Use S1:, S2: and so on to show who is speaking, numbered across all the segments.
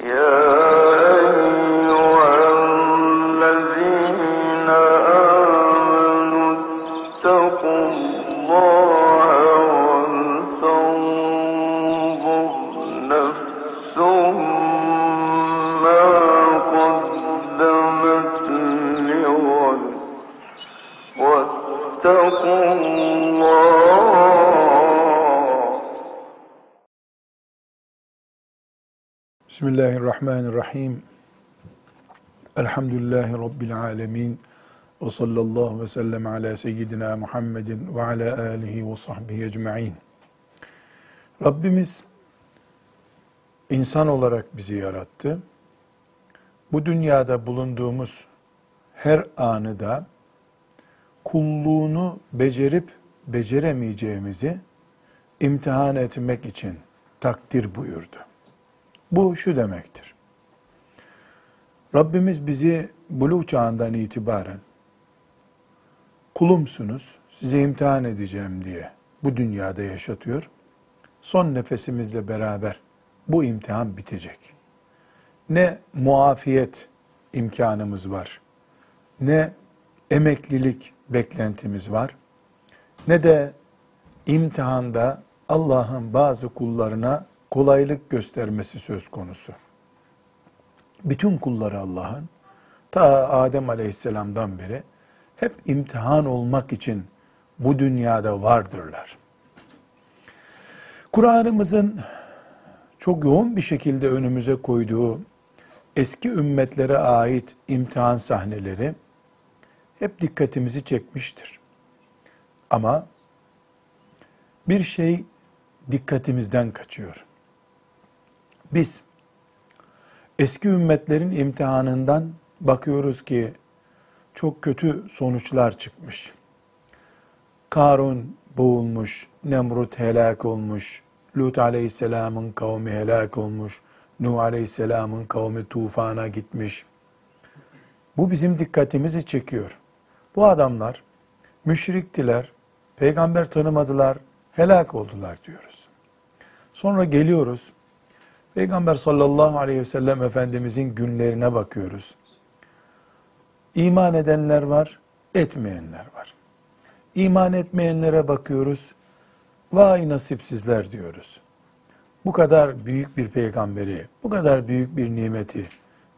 S1: Yeah.
S2: Bismillahirrahmanirrahim. Elhamdülillahi Rabbil alemin. Ve sallallahu ve sellem ala seyyidina Muhammedin ve ala alihi ve sahbihi ecma'in. Rabbimiz insan olarak bizi yarattı. Bu dünyada bulunduğumuz her anı da kulluğunu becerip beceremeyeceğimizi imtihan etmek için takdir buyurdu. Bu şu demektir. Rabbimiz bizi buluğ çağından itibaren kulumsunuz, size imtihan edeceğim diye bu dünyada yaşatıyor. Son nefesimizle beraber bu imtihan bitecek. Ne muafiyet imkanımız var, ne emeklilik beklentimiz var, ne de imtihanda Allah'ın bazı kullarına kolaylık göstermesi söz konusu. Bütün kulları Allah'ın ta Adem Aleyhisselam'dan beri hep imtihan olmak için bu dünyada vardırlar. Kur'an'ımızın çok yoğun bir şekilde önümüze koyduğu eski ümmetlere ait imtihan sahneleri hep dikkatimizi çekmiştir. Ama bir şey dikkatimizden kaçıyor. Biz eski ümmetlerin imtihanından bakıyoruz ki çok kötü sonuçlar çıkmış. Karun boğulmuş, Nemrut helak olmuş, Lut aleyhisselamın kavmi helak olmuş, Nuh aleyhisselamın kavmi tufana gitmiş. Bu bizim dikkatimizi çekiyor. Bu adamlar müşriktiler, peygamber tanımadılar, helak oldular diyoruz. Sonra geliyoruz, Peygamber sallallahu aleyhi ve sellem Efendimizin günlerine bakıyoruz. İman edenler var, etmeyenler var. İman etmeyenlere bakıyoruz, vay nasipsizler diyoruz. Bu kadar büyük bir peygamberi, bu kadar büyük bir nimeti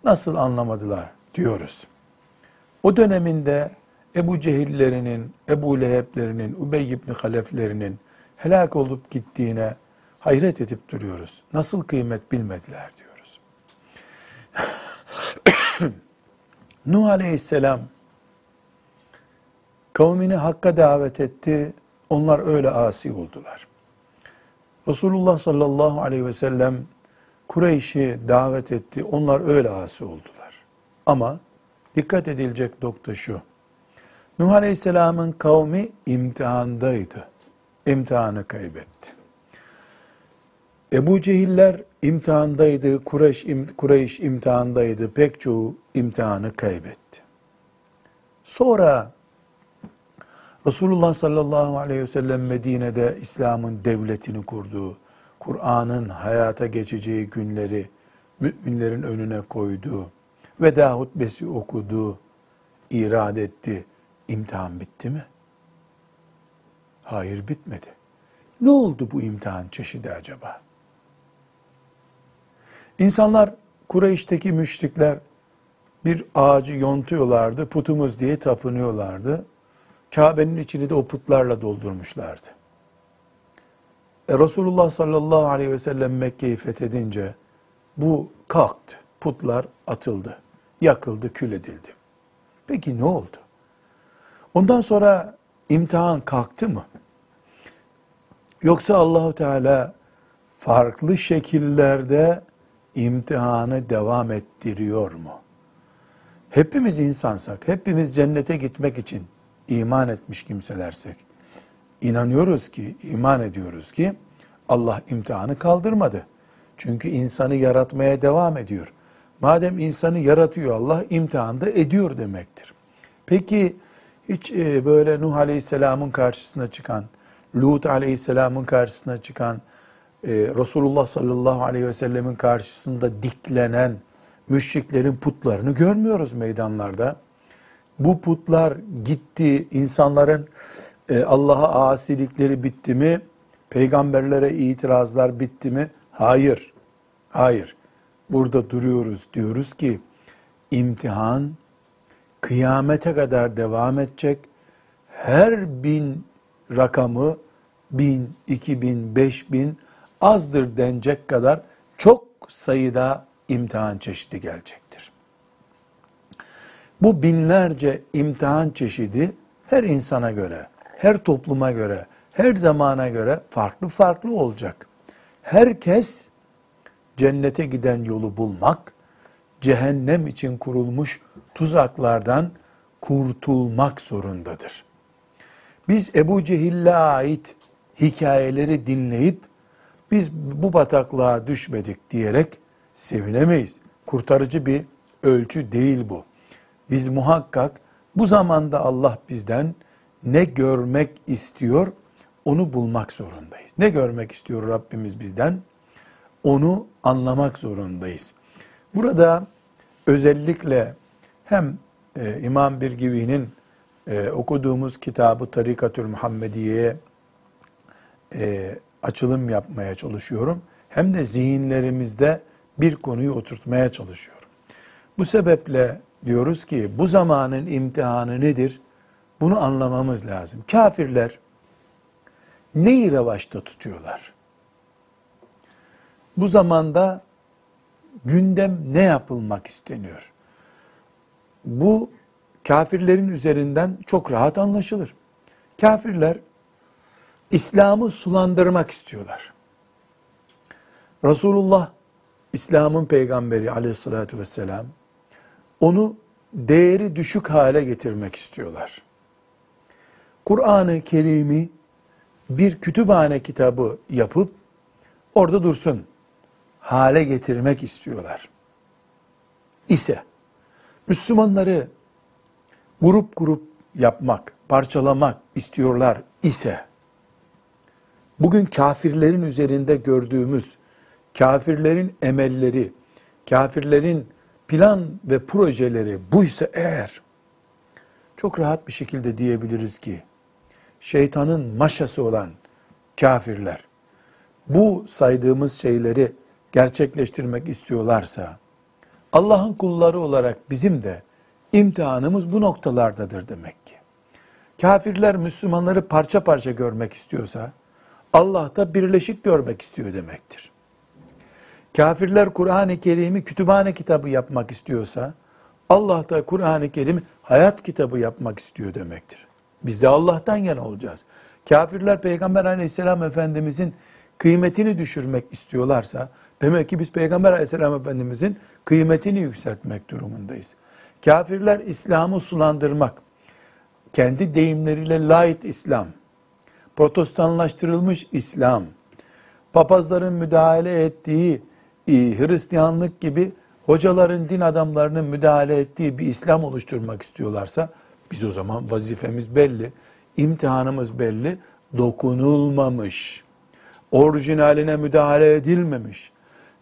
S2: nasıl anlamadılar diyoruz. O döneminde Ebu Cehillerinin, Ebu Leheblerinin, Ubey ibn Haleflerinin helak olup gittiğine hayret edip duruyoruz. Nasıl kıymet bilmediler diyoruz. Nuh aleyhisselam kavmini hakka davet etti. Onlar öyle asi oldular. Resulullah sallallahu aleyhi ve sellem Kureyş'i davet etti. Onlar öyle asi oldular. Ama dikkat edilecek nokta şu. Nuh aleyhisselamın kavmi imtihandaydı. İmtihanı kaybetti. Ebu Cehiller imtihandaydı, Kureyş, Kureyş imtihandaydı, pek çoğu imtihanı kaybetti. Sonra Resulullah sallallahu aleyhi ve sellem Medine'de İslam'ın devletini kurdu. Kur'an'ın hayata geçeceği günleri müminlerin önüne koydu. Veda hutbesi okudu, irad etti. İmtihan bitti mi? Hayır bitmedi. Ne oldu bu imtihan çeşidi acaba? İnsanlar Kureyş'teki müşrikler bir ağacı yontuyorlardı, putumuz diye tapınıyorlardı. Kabe'nin içini de o putlarla doldurmuşlardı. E Resulullah sallallahu aleyhi ve sellem Mekke'yi fethedince bu kalktı. Putlar atıldı, yakıldı, kül edildi. Peki ne oldu? Ondan sonra imtihan kalktı mı? Yoksa Allahu Teala farklı şekillerde imtihanı devam ettiriyor mu? Hepimiz insansak, hepimiz cennete gitmek için iman etmiş kimselersek, inanıyoruz ki, iman ediyoruz ki Allah imtihanı kaldırmadı. Çünkü insanı yaratmaya devam ediyor. Madem insanı yaratıyor Allah, imtihanda ediyor demektir. Peki hiç e, böyle Nuh Aleyhisselam'ın karşısına çıkan, Lut Aleyhisselam'ın karşısına çıkan, e, Resulullah sallallahu aleyhi ve sellemin karşısında diklenen müşriklerin putlarını görmüyoruz meydanlarda. Bu putlar gitti, insanların e, Allah'a asilikleri bitti mi? Peygamberlere itirazlar bitti mi? Hayır. Hayır. Burada duruyoruz. Diyoruz ki imtihan kıyamete kadar devam edecek. Her bin rakamı bin, iki bin, beş bin azdır denecek kadar çok sayıda imtihan çeşidi gelecektir. Bu binlerce imtihan çeşidi her insana göre, her topluma göre, her zamana göre farklı farklı olacak. Herkes cennete giden yolu bulmak, cehennem için kurulmuş tuzaklardan kurtulmak zorundadır. Biz Ebu Cehil'le ait hikayeleri dinleyip biz bu bataklığa düşmedik diyerek sevinemeyiz. Kurtarıcı bir ölçü değil bu. Biz muhakkak bu zamanda Allah bizden ne görmek istiyor onu bulmak zorundayız. Ne görmek istiyor Rabbimiz bizden? Onu anlamak zorundayız. Burada özellikle hem e, İmam Birgivi'nin e, okuduğumuz kitabı Tarikatül Muhammediye'ye e, açılım yapmaya çalışıyorum. Hem de zihinlerimizde bir konuyu oturtmaya çalışıyorum. Bu sebeple diyoruz ki bu zamanın imtihanı nedir? Bunu anlamamız lazım. Kafirler neyi revaçta tutuyorlar? Bu zamanda gündem ne yapılmak isteniyor? Bu kafirlerin üzerinden çok rahat anlaşılır. Kafirler İslam'ı sulandırmak istiyorlar. Resulullah İslam'ın peygamberi aleyhissalatü vesselam onu değeri düşük hale getirmek istiyorlar. Kur'an-ı Kerim'i bir kütüphane kitabı yapıp orada dursun hale getirmek istiyorlar. İse Müslümanları grup grup yapmak, parçalamak istiyorlar ise bugün kafirlerin üzerinde gördüğümüz kafirlerin emelleri, kafirlerin plan ve projeleri buysa eğer çok rahat bir şekilde diyebiliriz ki şeytanın maşası olan kafirler bu saydığımız şeyleri gerçekleştirmek istiyorlarsa Allah'ın kulları olarak bizim de imtihanımız bu noktalardadır demek ki. Kafirler Müslümanları parça parça görmek istiyorsa Allah da birleşik görmek istiyor demektir. Kafirler Kur'an-ı Kerim'i kütüphane kitabı yapmak istiyorsa Allah da Kur'an-ı Kerim'i hayat kitabı yapmak istiyor demektir. Biz de Allah'tan yana olacağız. Kafirler Peygamber aleyhisselam efendimizin kıymetini düşürmek istiyorlarsa demek ki biz Peygamber aleyhisselam efendimizin kıymetini yükseltmek durumundayız. Kafirler İslam'ı sulandırmak, kendi deyimleriyle light İslam, protestanlaştırılmış İslam, papazların müdahale ettiği e, Hristiyanlık gibi hocaların, din adamlarının müdahale ettiği bir İslam oluşturmak istiyorlarsa biz o zaman vazifemiz belli, imtihanımız belli, dokunulmamış, orijinaline müdahale edilmemiş,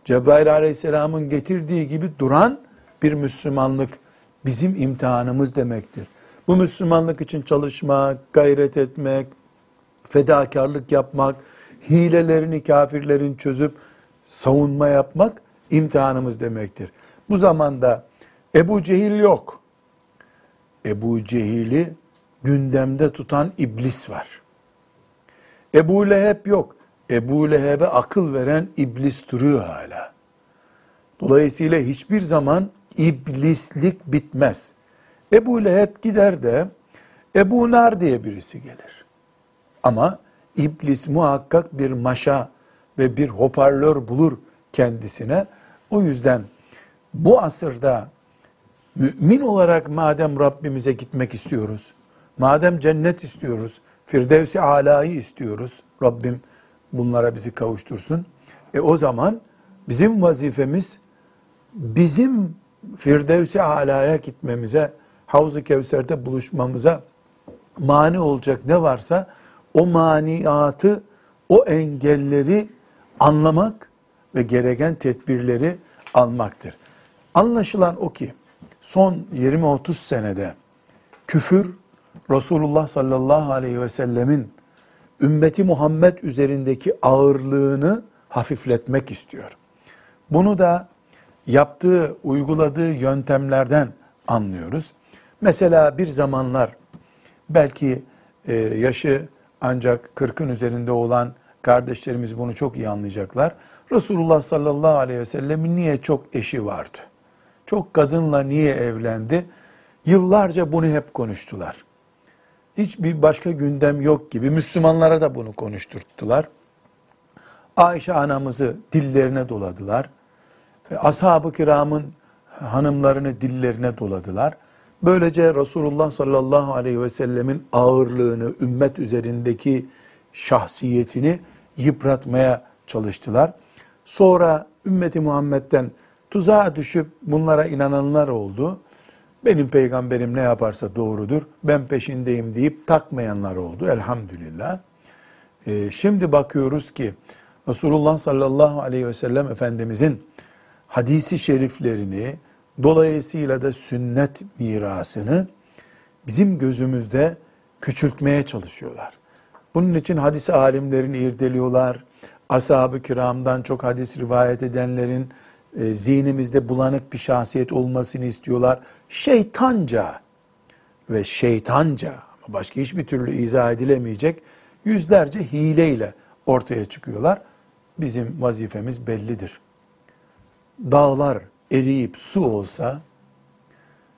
S2: Cebrail aleyhisselamın getirdiği gibi duran bir Müslümanlık bizim imtihanımız demektir. Bu Müslümanlık için çalışmak, gayret etmek, fedakarlık yapmak, hilelerini kafirlerin çözüp savunma yapmak imtihanımız demektir. Bu zamanda Ebu Cehil yok. Ebu Cehil'i gündemde tutan iblis var. Ebu Leheb yok. Ebu Leheb'e akıl veren iblis duruyor hala. Dolayısıyla hiçbir zaman iblislik bitmez. Ebu Leheb gider de Ebu Nar diye birisi gelir. Ama iblis muhakkak bir maşa ve bir hoparlör bulur kendisine. O yüzden bu asırda mümin olarak madem Rabbimize gitmek istiyoruz, madem cennet istiyoruz, Firdevsi alayı istiyoruz, Rabbim bunlara bizi kavuştursun. E o zaman bizim vazifemiz bizim Firdevsi alaya gitmemize, Havz-ı Kevser'de buluşmamıza mani olacak ne varsa o maniatı, o engelleri anlamak ve gereken tedbirleri almaktır. Anlaşılan o ki son 20-30 senede küfür Resulullah sallallahu aleyhi ve sellemin ümmeti Muhammed üzerindeki ağırlığını hafifletmek istiyor. Bunu da yaptığı, uyguladığı yöntemlerden anlıyoruz. Mesela bir zamanlar belki e, yaşı ancak 40'ın üzerinde olan kardeşlerimiz bunu çok iyi anlayacaklar. Resulullah sallallahu aleyhi ve sellemin niye çok eşi vardı? Çok kadınla niye evlendi? Yıllarca bunu hep konuştular. Hiçbir başka gündem yok gibi Müslümanlara da bunu konuşturttular. Ayşe anamızı dillerine doladılar. Ashab-ı kiramın hanımlarını dillerine doladılar. Böylece Resulullah sallallahu aleyhi ve sellemin ağırlığını, ümmet üzerindeki şahsiyetini yıpratmaya çalıştılar. Sonra ümmeti Muhammed'den tuzağa düşüp bunlara inananlar oldu. Benim peygamberim ne yaparsa doğrudur, ben peşindeyim deyip takmayanlar oldu elhamdülillah. Ee, şimdi bakıyoruz ki Resulullah sallallahu aleyhi ve sellem Efendimizin hadisi şeriflerini, dolayısıyla da sünnet mirasını bizim gözümüzde küçültmeye çalışıyorlar. Bunun için hadis alimlerini irdeliyorlar. Ashab-ı kiramdan çok hadis rivayet edenlerin e, zihnimizde bulanık bir şahsiyet olmasını istiyorlar. Şeytanca ve şeytanca başka hiçbir türlü izah edilemeyecek yüzlerce hileyle ortaya çıkıyorlar. Bizim vazifemiz bellidir. Dağlar eriyip su olsa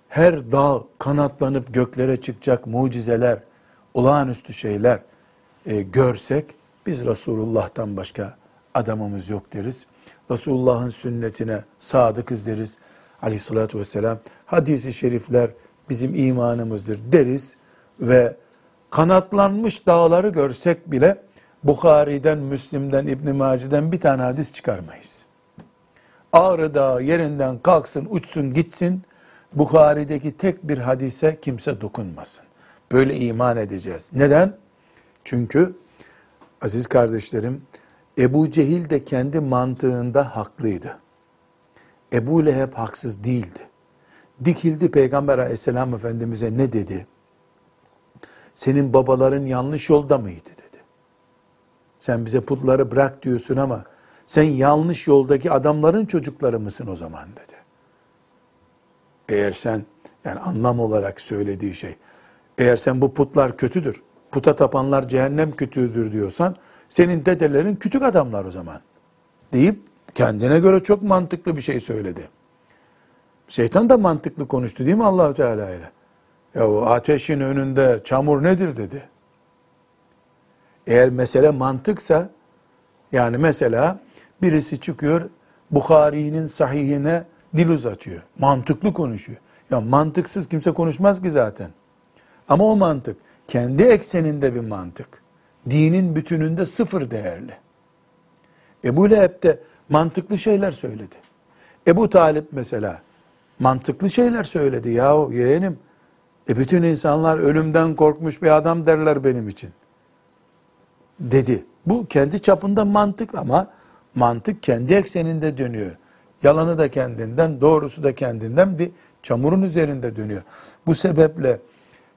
S2: her dağ kanatlanıp göklere çıkacak mucizeler, olağanüstü şeyler e, görsek biz Resulullah'tan başka adamımız yok deriz. Resulullah'ın sünnetine sadıkız deriz. Aleyhissalatü vesselam hadisi şerifler bizim imanımızdır deriz ve kanatlanmış dağları görsek bile Bukhari'den, Müslim'den, İbn Maci'den bir tane hadis çıkarmayız. Ağrı Dağı yerinden kalksın, uçsun, gitsin. Bukhari'deki tek bir hadise kimse dokunmasın. Böyle iman edeceğiz. Neden? Çünkü aziz kardeşlerim, Ebu Cehil de kendi mantığında haklıydı. Ebu Leheb haksız değildi. Dikildi Peygamber aleyhisselam efendimize ne dedi? Senin babaların yanlış yolda mıydı dedi. Sen bize putları bırak diyorsun ama sen yanlış yoldaki adamların çocukları mısın o zaman dedi. Eğer sen yani anlam olarak söylediği şey eğer sen bu putlar kötüdür, puta tapanlar cehennem kötüdür diyorsan senin dedelerin küçük adamlar o zaman deyip kendine göre çok mantıklı bir şey söyledi. Şeytan da mantıklı konuştu değil mi Allahu Teala ile? Ya o ateşin önünde çamur nedir dedi. Eğer mesele mantıksa yani mesela birisi çıkıyor Bukhari'nin sahihine dil uzatıyor. Mantıklı konuşuyor. Ya mantıksız kimse konuşmaz ki zaten. Ama o mantık kendi ekseninde bir mantık. Dinin bütününde sıfır değerli. Ebu Leheb de mantıklı şeyler söyledi. Ebu Talip mesela mantıklı şeyler söyledi. Yahu yeğenim e bütün insanlar ölümden korkmuş bir adam derler benim için. Dedi. Bu kendi çapında mantık ama mantık kendi ekseninde dönüyor. Yalanı da kendinden, doğrusu da kendinden bir çamurun üzerinde dönüyor. Bu sebeple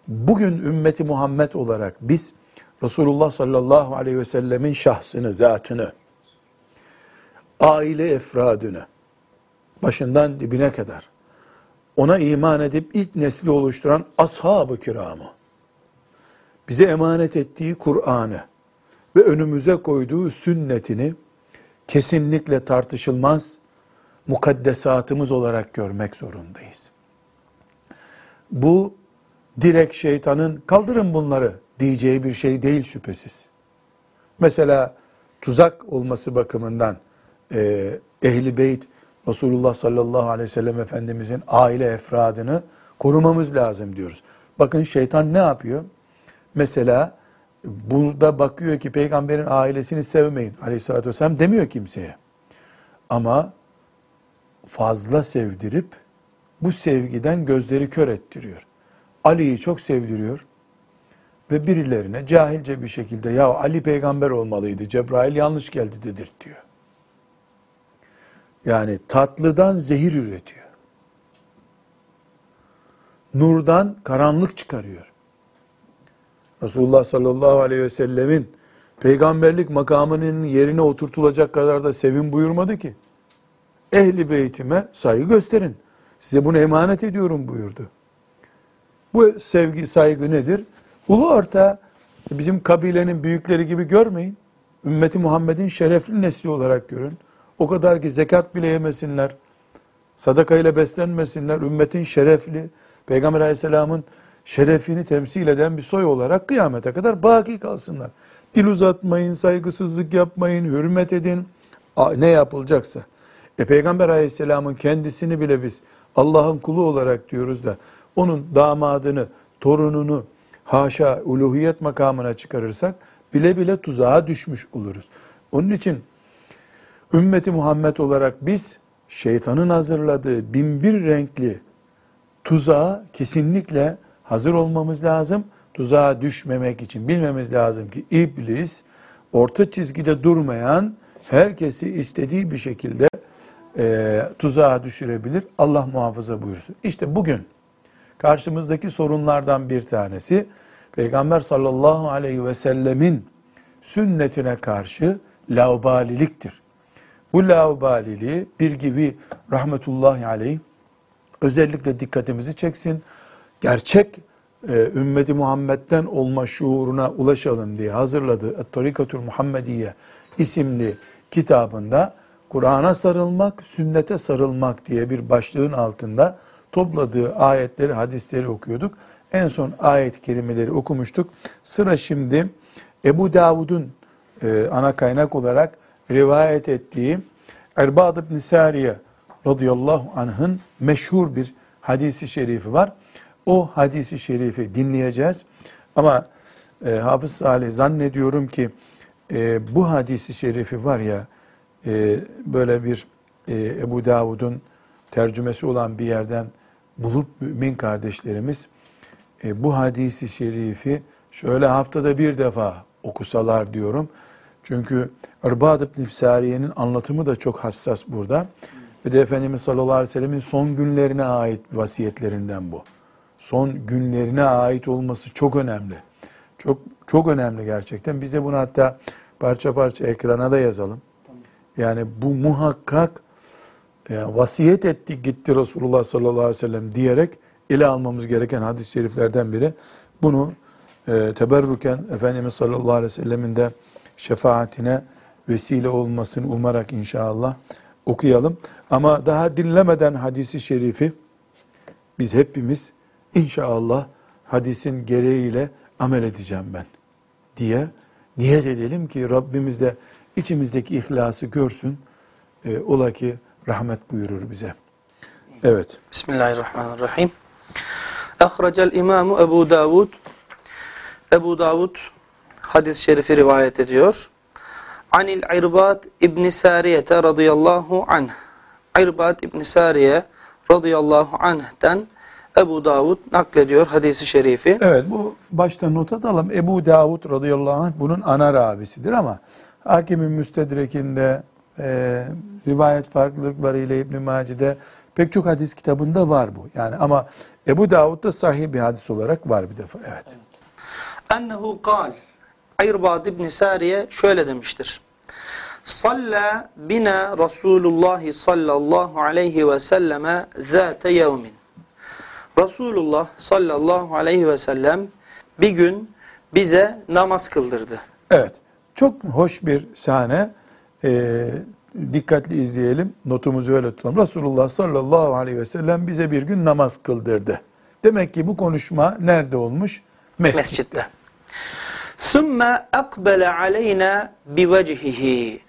S2: bugün ümmeti Muhammed olarak biz Resulullah sallallahu aleyhi ve sellemin şahsını, zatını, aile efradını, başından dibine kadar ona iman edip ilk nesli oluşturan ashab-ı kiramı, bize emanet ettiği Kur'an'ı ve önümüze koyduğu sünnetini kesinlikle tartışılmaz mukaddesatımız olarak görmek zorundayız. Bu direkt şeytanın kaldırın bunları diyeceği bir şey değil şüphesiz. Mesela tuzak olması bakımından e, ehli beyt Resulullah sallallahu aleyhi ve sellem Efendimizin aile efradını korumamız lazım diyoruz. Bakın şeytan ne yapıyor? Mesela burada bakıyor ki peygamberin ailesini sevmeyin aleyhissalatü vesselam demiyor kimseye. Ama fazla sevdirip bu sevgiden gözleri kör ettiriyor. Ali'yi çok sevdiriyor ve birilerine cahilce bir şekilde ya Ali peygamber olmalıydı Cebrail yanlış geldi dedirtiyor. Yani tatlıdan zehir üretiyor. Nurdan karanlık çıkarıyor. Resulullah sallallahu aleyhi ve sellemin peygamberlik makamının yerine oturtulacak kadar da sevin buyurmadı ki. Ehli beytime saygı gösterin. Size bunu emanet ediyorum buyurdu. Bu sevgi, saygı nedir? Ulu orta bizim kabilenin büyükleri gibi görmeyin. Ümmeti Muhammed'in şerefli nesli olarak görün. O kadar ki zekat bile yemesinler. Sadaka ile beslenmesinler. Ümmetin şerefli, Peygamber aleyhisselamın şerefini temsil eden bir soy olarak kıyamete kadar baki kalsınlar. Dil uzatmayın, saygısızlık yapmayın, hürmet edin. Ne yapılacaksa. E Peygamber aleyhisselamın kendisini bile biz Allah'ın kulu olarak diyoruz da onun damadını, torununu haşa uluhiyet makamına çıkarırsak bile bile tuzağa düşmüş oluruz. Onun için ümmeti Muhammed olarak biz şeytanın hazırladığı binbir renkli tuzağa kesinlikle hazır olmamız lazım. Tuzağa düşmemek için bilmemiz lazım ki iblis orta çizgide durmayan herkesi istediği bir şekilde e, tuzağa düşürebilir. Allah muhafaza buyursun. İşte bugün karşımızdaki sorunlardan bir tanesi Peygamber sallallahu aleyhi ve sellemin sünnetine karşı laubaliliktir. Bu laubaliliği bir gibi rahmetullahi aleyh özellikle dikkatimizi çeksin. Gerçek e, ümmeti Muhammed'den olma şuuruna ulaşalım diye hazırladığı Et-Tarikatül Muhammediye isimli kitabında Kur'an'a sarılmak, sünnete sarılmak diye bir başlığın altında topladığı ayetleri, hadisleri okuyorduk. En son ayet-i kerimeleri okumuştuk. Sıra şimdi Ebu Davud'un e, ana kaynak olarak rivayet ettiği Erbad ibn Sariye radıyallahu anh'ın meşhur bir hadisi şerifi var. O hadisi şerifi dinleyeceğiz. Ama e, Hafız Salih zannediyorum ki e, bu hadisi şerifi var ya e, böyle bir e, Ebu Davud'un tercümesi olan bir yerden bulup mümin kardeşlerimiz e, bu hadisi şerifi şöyle haftada bir defa okusalar diyorum. Çünkü Erbad ibn Sariye'nin anlatımı da çok hassas burada. Ve de Efendimiz sallallahu aleyhi ve sellemin son günlerine ait vasiyetlerinden bu. Son günlerine ait olması çok önemli. Çok çok önemli gerçekten. Biz de bunu hatta parça parça ekrana da yazalım. Yani bu muhakkak yani vasiyet etti gitti Resulullah sallallahu aleyhi ve sellem diyerek ele almamız gereken hadis-i şeriflerden biri. Bunu e, teberruken Efendimiz sallallahu aleyhi ve sellemin de şefaatine vesile olmasını umarak inşallah okuyalım. Ama daha dinlemeden hadisi şerifi biz hepimiz inşallah hadisin gereğiyle amel edeceğim ben diye niyet edelim ki Rabbimiz de içimizdeki ihlası görsün. E, ola ki rahmet buyurur bize. Evet.
S3: Bismillahirrahmanirrahim. Ahracel İmamu Ebu Davud. Ebu Davud hadis-i şerifi rivayet ediyor. Anil İrbad İbni Sariye'te radıyallahu anh. İrbad İbni Sariye radıyallahu anh'ten Ebu Davud naklediyor hadisi şerifi.
S2: Evet bu başta not alalım. Ebu Davud radıyallahu anh bunun ana ravisidir ama Hakimin Müstedrek'inde e, rivayet farklılıklarıyla İbn-i Maci'de pek çok hadis kitabında var bu. Yani ama Ebu Davud'da sahih bir hadis olarak var bir defa. Evet.
S3: Ennehu kal. İrbad İbni Sariye şöyle demiştir. Salla bina Resulullah sallallahu aleyhi ve selleme zâte yevmin. Resulullah sallallahu aleyhi ve sellem bir gün bize namaz kıldırdı.
S2: Evet. Çok hoş bir sahne. Ee, dikkatli izleyelim. Notumuzu öyle tutalım. Resulullah sallallahu aleyhi ve sellem bize bir gün namaz kıldırdı. Demek ki bu konuşma nerede olmuş? Mescitte.
S3: Mescitte. Sümme akbele aleyna bivecihihi.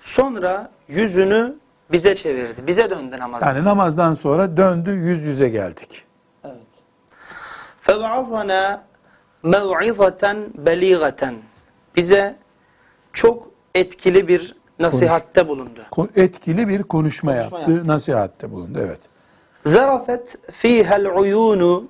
S3: Sonra yüzünü bize çevirdi. Bize döndü namaz.
S2: Yani namazdan sonra döndü yüz yüze geldik.
S3: Evet. فَوَعَظَنَا مَوْعِظَةً بَلِيغَةً Bize çok etkili bir nasihatte bulundu.
S2: Ko- Etkili bir konuşma,
S3: Konuşma
S2: yaptı, nasihatte bulundu. Evet.
S3: Zarafet fihel uyunu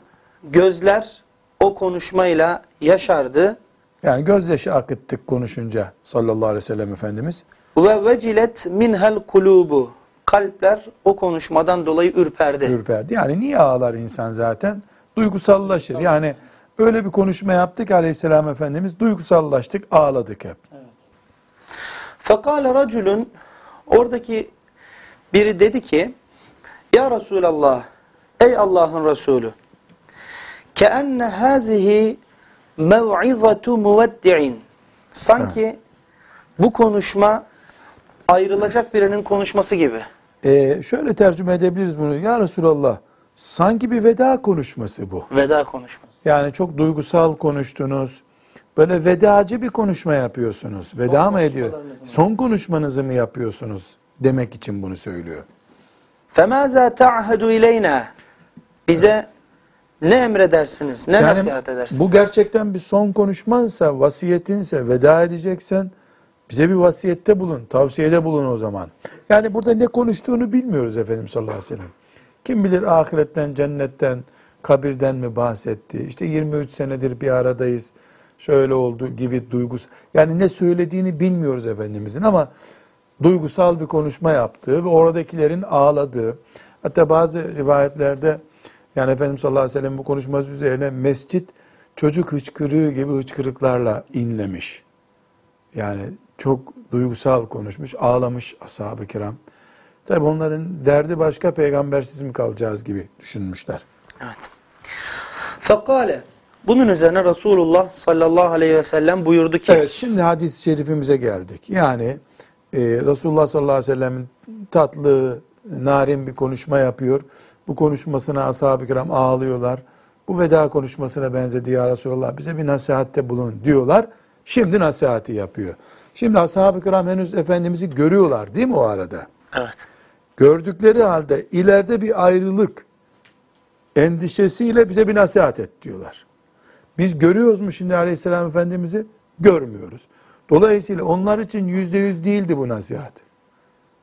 S3: gözler o konuşmayla yaşardı
S2: Yani gözyaşı akıttık konuşunca sallallahu aleyhi ve sellem Efendimiz.
S3: ve vecilet minhel kulubu kalpler o konuşmadan dolayı ürperdi.
S2: ürperdi. Yani niye ağlar insan zaten? Duygusallaşır. Yani öyle bir konuşma yaptık aleyhisselam Efendimiz. Duygusallaştık, ağladık hep.
S3: Fekale raculun oradaki biri dedi ki Ya Resulallah ey Allah'ın Resulü keenne hazihi mev'izatu muveddi'in sanki bu konuşma ayrılacak birinin konuşması gibi.
S2: Ee, şöyle tercüme edebiliriz bunu. Ya Resulallah sanki bir veda konuşması bu.
S3: Veda konuşması.
S2: Yani çok duygusal konuştunuz. Böyle vedacı bir konuşma yapıyorsunuz. Veda mı ediyor?
S3: konuşmalarınızı mı?
S2: Son konuşmanızı mı yapıyorsunuz? Demek için bunu söylüyor.
S3: فَمَاذَا تَعْهَدُ اِلَيْنَا Bize ne emredersiniz, ne nasihat edersiniz?
S2: bu gerçekten bir son konuşmansa, vasiyetinse, veda edeceksen bize bir vasiyette bulun, tavsiyede bulun o zaman. Yani burada ne konuştuğunu bilmiyoruz Efendimiz sallallahu aleyhi ve sellem. Kim bilir ahiretten, cennetten, kabirden mi bahsetti? İşte 23 senedir bir aradayız. Şöyle oldu gibi duygus. Yani ne söylediğini bilmiyoruz Efendimizin ama duygusal bir konuşma yaptığı ve oradakilerin ağladığı. Hatta bazı rivayetlerde yani Efendimiz sallallahu aleyhi ve sellem bu konuşması üzerine mescit çocuk hıçkırığı gibi hıçkırıklarla inlemiş. Yani çok duygusal konuşmuş, ağlamış ashab-ı kiram. Tabi onların derdi başka peygambersiz mi kalacağız gibi düşünmüşler.
S3: Evet. Fekale bunun üzerine Resulullah sallallahu aleyhi ve sellem buyurdu ki
S2: Evet şimdi hadis-i şerifimize geldik. Yani e, Resulullah sallallahu aleyhi ve sellem'in tatlı, narin bir konuşma yapıyor. Bu konuşmasına ashab-ı kiram ağlıyorlar. Bu veda konuşmasına benzedi ya Resulallah bize bir nasihatte bulun diyorlar. Şimdi nasihati yapıyor. Şimdi ashab-ı kiram henüz Efendimiz'i görüyorlar değil mi o arada?
S3: Evet.
S2: Gördükleri halde ileride bir ayrılık endişesiyle bize bir nasihat et diyorlar. Biz görüyoruz mu şimdi Aleyhisselam Efendimiz'i? Görmüyoruz. Dolayısıyla onlar için yüzde yüz değildi bu nasihat.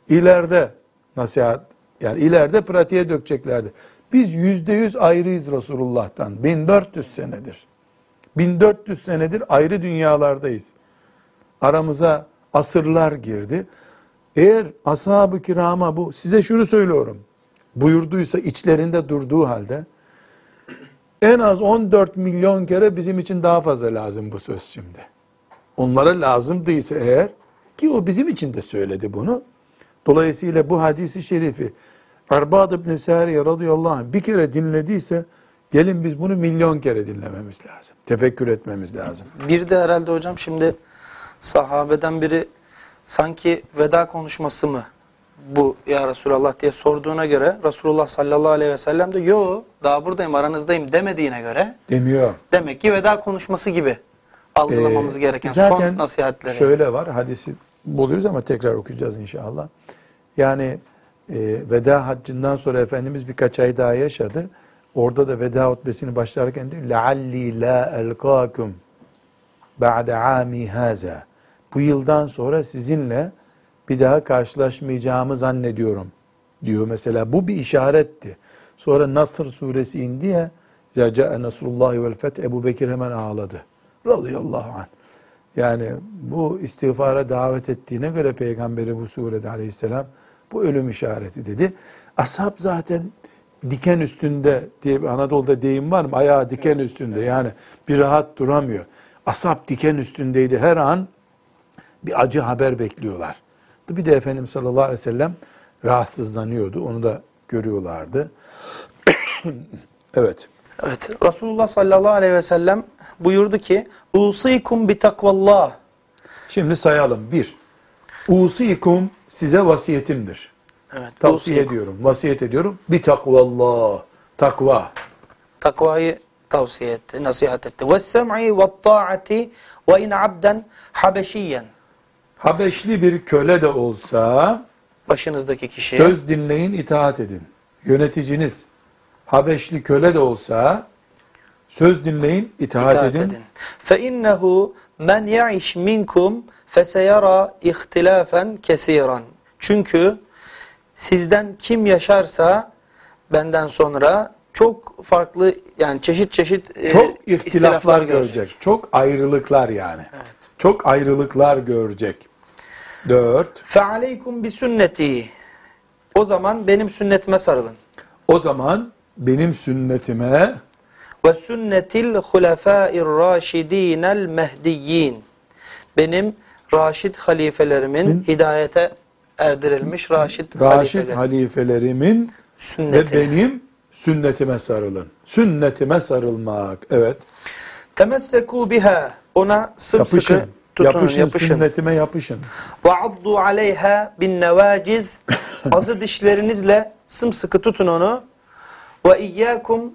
S2: İleride nasihat, yani ileride pratiğe dökeceklerdi. Biz yüzde yüz ayrıyız Resulullah'tan. 1400 senedir. 1400 senedir ayrı dünyalardayız. Aramıza asırlar girdi. Eğer ashab-ı kirama bu, size şunu söylüyorum, buyurduysa içlerinde durduğu halde, en az 14 milyon kere bizim için daha fazla lazım bu söz şimdi. Onlara lazımdıysa eğer, ki o bizim için de söyledi bunu. Dolayısıyla bu hadisi şerifi Erbad ibn Sariye radıyallahu anh bir kere dinlediyse, gelin biz bunu milyon kere dinlememiz lazım. Tefekkür etmemiz lazım.
S3: Bir de herhalde hocam şimdi sahabeden biri sanki veda konuşması mı bu ya Resulallah diye sorduğuna göre Resulullah sallallahu aleyhi ve sellem de yo daha buradayım aranızdayım demediğine göre
S2: Demiyor.
S3: demek ki veda konuşması gibi algılamamız
S2: Ee,
S3: gereken
S2: zaten
S3: son nasihatleri.
S2: şöyle var hadisi buluyoruz ama tekrar okuyacağız inşallah. Yani e, veda haccından sonra Efendimiz birkaç ay daha yaşadı. Orada da veda hutbesini başlarken diyor لَعَلِّي لَا أَلْقَاكُمْ بَعْدَ عَامِ هَذَا bu yıldan sonra sizinle bir daha karşılaşmayacağımı zannediyorum diyor mesela. Bu bir işaretti. Sonra Nasr suresi indi ya Zerca'e Nasrullahi vel feth Ebu Bekir hemen ağladı. Radıyallahu anh. Yani bu istiğfara davet ettiğine göre peygamberi bu surede aleyhisselam bu ölüm işareti dedi. Ashab zaten diken üstünde diye bir Anadolu'da deyim var mı? Ayağı diken üstünde yani bir rahat duramıyor. Asap diken üstündeydi her an bir acı haber bekliyorlar. Bir de Efendimiz sallallahu aleyhi ve sellem rahatsızlanıyordu. Onu da görüyorlardı. evet.
S3: Evet Resulullah sallallahu aleyhi ve sellem buyurdu ki usikum bi takvallah
S2: Şimdi sayalım. Bir, usikum size vasiyetimdir.
S3: Evet,
S2: Tavsiye
S3: usikum.
S2: ediyorum, vasiyet ediyorum. Bir takvallah, takva.
S3: Takvayı tavsiye etti, nasihat etti. Ve sem'i ve ta'ati ve in abden habeşiyen.
S2: Habeşli bir köle de olsa
S3: Başınızdaki kişiye.
S2: söz dinleyin, itaat edin. Yöneticiniz Habeşli köle de olsa söz dinleyin, itaat,
S3: itaat
S2: edin.
S3: edin. Fe innehu men ya'iş minkum feseyara ihtilafen kesiran. Çünkü sizden kim yaşarsa benden sonra çok farklı yani çeşit çeşit e,
S2: Çok ihtilaflar görecek. Çok ayrılıklar yani. Çok ayrılıklar görecek. Dört.
S3: Fealeykum bi sünneti. O zaman benim sünnetime sarılın.
S2: O zaman benim sünnetime
S3: Ve sünnetil hulefâir râşidînel mehdiyyin. Benim raşid halifelerimin
S2: Min-
S3: hidayete erdirilmiş raşid,
S2: Raşid
S3: halifeleri.
S2: halifelerimin ve
S3: Sünnetine.
S2: benim sünnetime sarılın. Sünnetime sarılmak. Evet.
S3: Temessekû biha. Ona sımsıkı
S2: Yapışın.
S3: Tutunun,
S2: yapışın,
S3: yapışın.
S2: sünnetime yapışın.
S3: Ve addu aleyha bin nevaciz. Azı dişlerinizle sımsıkı tutun onu. Ve iyyakum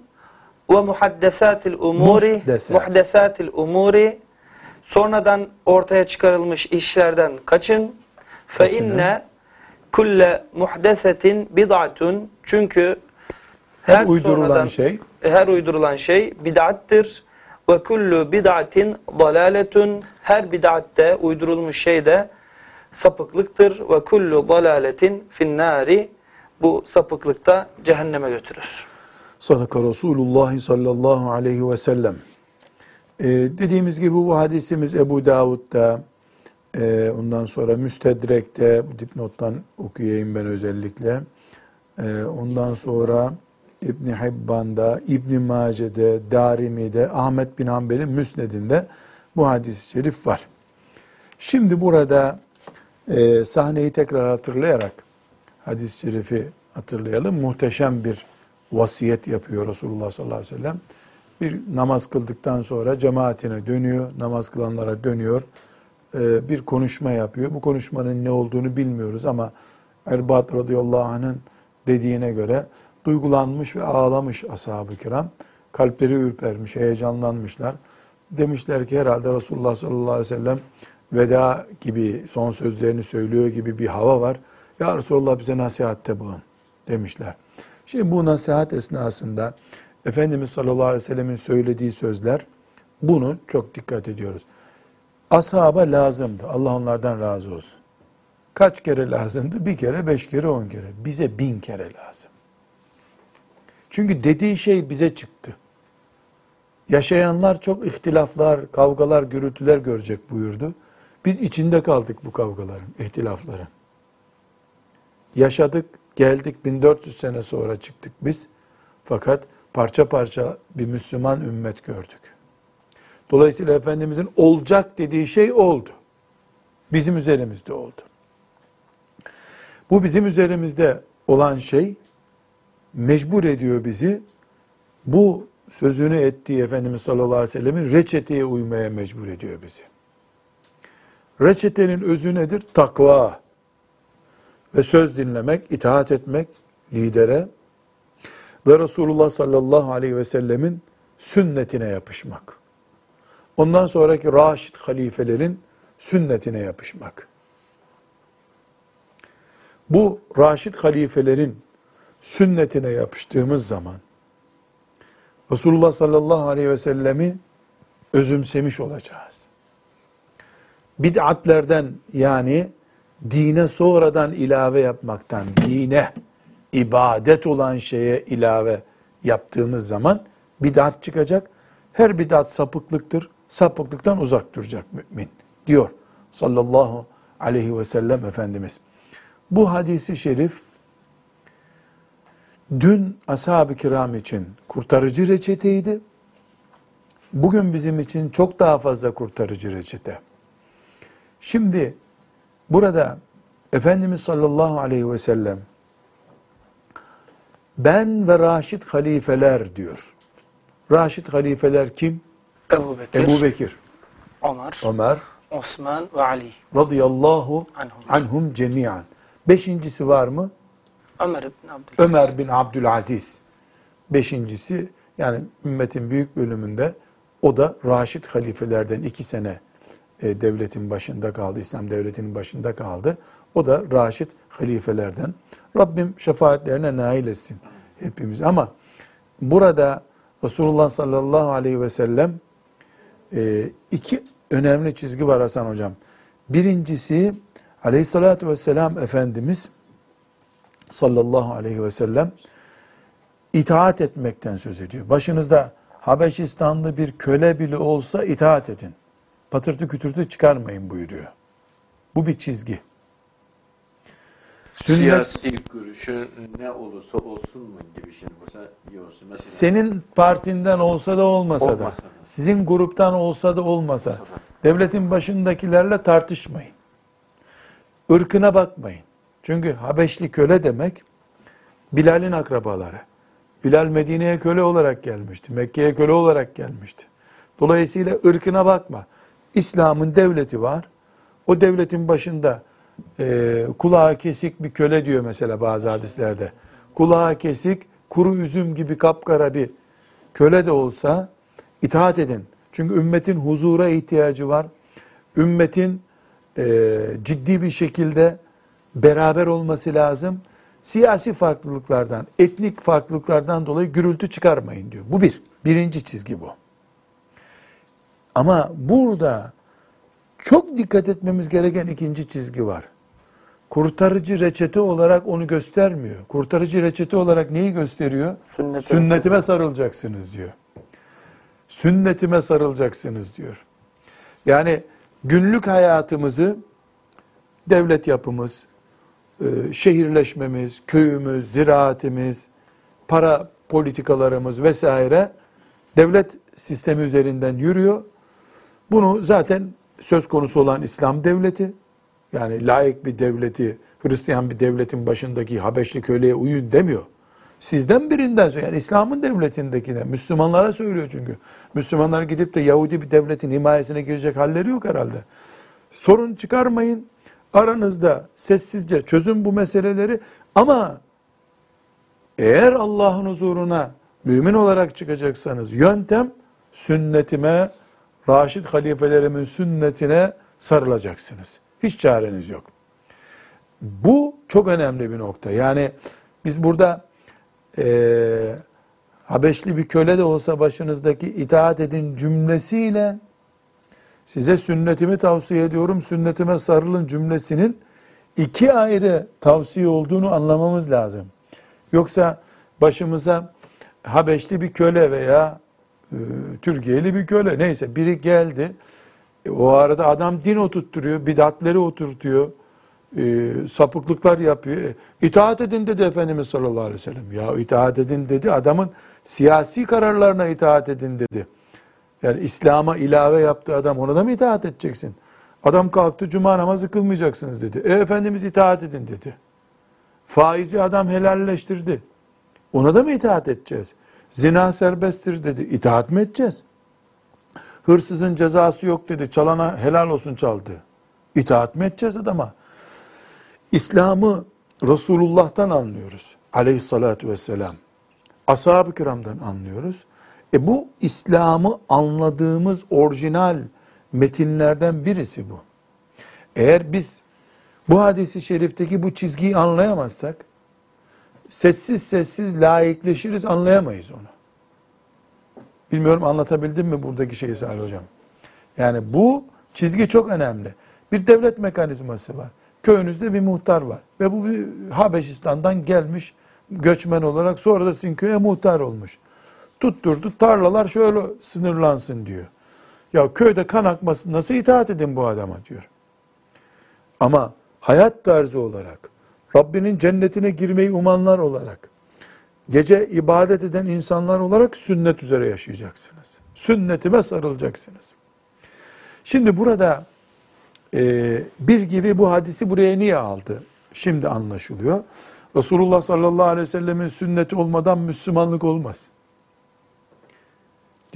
S3: ve muhaddesatil umuri.
S2: Muhdesat.
S3: Muhdesatil umuri. Sonradan ortaya çıkarılmış işlerden kaçın. Fe inne kulle muhdesetin bid'atun. Çünkü
S2: Her
S3: her
S2: uydurulan
S3: sonradan-
S2: şey
S3: her uydurulan şey bid'attir. Ve kullu bid'atin dalaletun. Her bid'atte uydurulmuş şey de sapıklıktır. Ve kullu dalaletin finnari. Bu sapıklıkta cehenneme götürür.
S2: Sadaka Resulullah sallallahu aleyhi ve sellem. Ee, dediğimiz gibi bu hadisimiz Ebu Davud'da, e, ondan sonra Müstedrek'te, bu dipnottan okuyayım ben özellikle. E, ondan sonra İbni Hibban'da, İbni Mace'de, Darimi'de, Ahmet bin Hanbel'in Müsned'inde bu hadis-i şerif var. Şimdi burada e, sahneyi tekrar hatırlayarak hadis-i şerifi hatırlayalım. Muhteşem bir vasiyet yapıyor Resulullah sallallahu aleyhi ve sellem. Bir namaz kıldıktan sonra cemaatine dönüyor, namaz kılanlara dönüyor, e, bir konuşma yapıyor. Bu konuşmanın ne olduğunu bilmiyoruz ama Erbat radıyallahu anh'ın dediğine göre duygulanmış ve ağlamış ashab-ı kiram. Kalpleri ürpermiş, heyecanlanmışlar. Demişler ki herhalde Resulullah sallallahu aleyhi ve sellem veda gibi son sözlerini söylüyor gibi bir hava var. Ya Resulullah bize nasihatte bulun demişler. Şimdi bu nasihat esnasında Efendimiz sallallahu aleyhi ve sellemin söylediği sözler bunu çok dikkat ediyoruz. Ashaba lazımdı. Allah onlardan razı olsun. Kaç kere lazımdı? Bir kere, beş kere, on kere. Bize bin kere lazım. Çünkü dediği şey bize çıktı. Yaşayanlar çok ihtilaflar, kavgalar, gürültüler görecek buyurdu. Biz içinde kaldık bu kavgaların, ihtilafların. Yaşadık, geldik 1400 sene sonra çıktık biz. Fakat parça parça bir Müslüman ümmet gördük. Dolayısıyla Efendimizin olacak dediği şey oldu. Bizim üzerimizde oldu. Bu bizim üzerimizde olan şey mecbur ediyor bizi bu sözünü ettiği Efendimiz sallallahu aleyhi ve sellemin reçeteye uymaya mecbur ediyor bizi. Reçetenin özü nedir? Takva ve söz dinlemek, itaat etmek lidere ve Resulullah sallallahu aleyhi ve sellemin sünnetine yapışmak. Ondan sonraki raşid halifelerin sünnetine yapışmak. Bu raşid halifelerin sünnetine yapıştığımız zaman Resulullah sallallahu aleyhi ve sellemi özümsemiş olacağız. Bid'atlerden yani dine sonradan ilave yapmaktan, dine ibadet olan şeye ilave yaptığımız zaman bid'at çıkacak. Her bid'at sapıklıktır. Sapıklıktan uzak duracak mümin diyor sallallahu aleyhi ve sellem Efendimiz. Bu hadisi şerif dün ashab-ı kiram için kurtarıcı reçeteydi. Bugün bizim için çok daha fazla kurtarıcı reçete. Şimdi burada Efendimiz sallallahu aleyhi ve sellem ben ve Raşid halifeler diyor. Raşid halifeler kim?
S3: Ebu Bekir,
S2: Ebu Bekir,
S3: Ömer,
S2: Ömer
S3: Osman ve Ali.
S2: radıyallahu
S3: Anhum.
S2: anhum cemiyan. Beşincisi var mı?
S3: Ömer ibn Abdülaziz.
S2: Ömer bin Abdülaziz. Beşincisi yani ümmetin büyük bölümünde o da Raşid halifelerden iki sene e, devletin başında kaldı, İslam devletinin başında kaldı. O da Raşid halifelerden. Rabbim şefaatlerine nail etsin hepimiz. Ama burada Resulullah sallallahu aleyhi ve sellem e, iki önemli çizgi var Hasan hocam. Birincisi aleyhissalatü vesselam Efendimiz sallallahu aleyhi ve sellem itaat etmekten söz ediyor. Başınızda Habeşistanlı bir köle bile olsa itaat edin. Patırtı kütürtü çıkarmayın buyuruyor. Bu bir çizgi. Sünnet
S4: Siyasi görüşün ne olursa olsun mu gibi şimdi bu olsun. Mesela
S2: senin partinden olsa da olmasa, da,
S4: Olmasa da.
S2: sizin gruptan olsa da olmasa, devletin başındakilerle tartışmayın. Irkına bakmayın. Çünkü Habeşli köle demek Bilal'in akrabaları. Bilal Medine'ye köle olarak gelmişti. Mekke'ye köle olarak gelmişti. Dolayısıyla ırkına bakma. İslam'ın devleti var. O devletin başında e, kulağı kesik bir köle diyor mesela bazı hadislerde. Kulağı kesik, kuru üzüm gibi kapkara bir köle de olsa itaat edin. Çünkü ümmetin huzura ihtiyacı var. Ümmetin e, ciddi bir şekilde beraber olması lazım. Siyasi farklılıklardan, etnik farklılıklardan dolayı gürültü çıkarmayın diyor. Bu bir. Birinci çizgi bu. Ama burada çok dikkat etmemiz gereken ikinci çizgi var. Kurtarıcı reçete olarak onu göstermiyor. Kurtarıcı reçete olarak neyi gösteriyor?
S3: Sünnete-
S2: Sünnetime sarılacaksınız diyor. Sünnetime sarılacaksınız diyor. Yani günlük hayatımızı devlet yapımız, şehirleşmemiz, köyümüz, ziraatimiz, para politikalarımız vesaire devlet sistemi üzerinden yürüyor. Bunu zaten söz konusu olan İslam devleti, yani layık bir devleti, Hristiyan bir devletin başındaki Habeşli köleye uyun demiyor. Sizden birinden söylüyor. Yani İslam'ın devletindekine, Müslümanlara söylüyor çünkü. Müslümanlar gidip de Yahudi bir devletin himayesine girecek halleri yok herhalde. Sorun çıkarmayın. Aranızda sessizce çözün bu meseleleri ama eğer Allah'ın huzuruna mümin olarak çıkacaksanız yöntem sünnetime, Raşid halifelerimin sünnetine sarılacaksınız. Hiç çareniz yok. Bu çok önemli bir nokta. Yani biz burada eee Habeşli bir köle de olsa başınızdaki itaat edin cümlesiyle size sünnetimi tavsiye ediyorum, sünnetime sarılın cümlesinin iki ayrı tavsiye olduğunu anlamamız lazım. Yoksa başımıza Habeşli bir köle veya e, Türkiye'li bir köle neyse biri geldi. E, o arada adam din oturtturuyor, bidatleri oturtuyor, e, sapıklıklar yapıyor. E, itaat edin dedi Efendimiz sallallahu aleyhi ve sellem. Ya itaat edin dedi adamın siyasi kararlarına itaat edin dedi. Yani İslam'a ilave yaptı adam ona da mı itaat edeceksin? Adam kalktı cuma namazı kılmayacaksınız dedi. E Efendimiz itaat edin dedi. Faizi adam helalleştirdi. Ona da mı itaat edeceğiz? Zina serbesttir dedi. İtaat mı edeceğiz? Hırsızın cezası yok dedi. Çalana helal olsun çaldı. İtaat mı edeceğiz adama? İslam'ı Resulullah'tan anlıyoruz. Aleyhissalatü vesselam. Ashab-ı kiramdan anlıyoruz. E bu İslam'ı anladığımız orijinal metinlerden birisi bu. Eğer biz bu hadisi şerifteki bu çizgiyi anlayamazsak, sessiz sessiz laikleşiriz, anlayamayız onu. Bilmiyorum anlatabildim mi buradaki şeyi Salih Hocam? Yani bu çizgi çok önemli. Bir devlet mekanizması var. Köyünüzde bir muhtar var. Ve bu bir Habeşistan'dan gelmiş göçmen olarak sonra da sizin köye muhtar olmuş. Tutturdu tarlalar şöyle sınırlansın diyor. Ya köyde kan akmasın nasıl itaat edin bu adama diyor. Ama hayat tarzı olarak, Rabbinin cennetine girmeyi umanlar olarak, gece ibadet eden insanlar olarak sünnet üzere yaşayacaksınız. Sünnetime sarılacaksınız. Şimdi burada e, bir gibi bu hadisi buraya niye aldı? Şimdi anlaşılıyor. Resulullah sallallahu aleyhi ve sellemin sünneti olmadan Müslümanlık olmaz.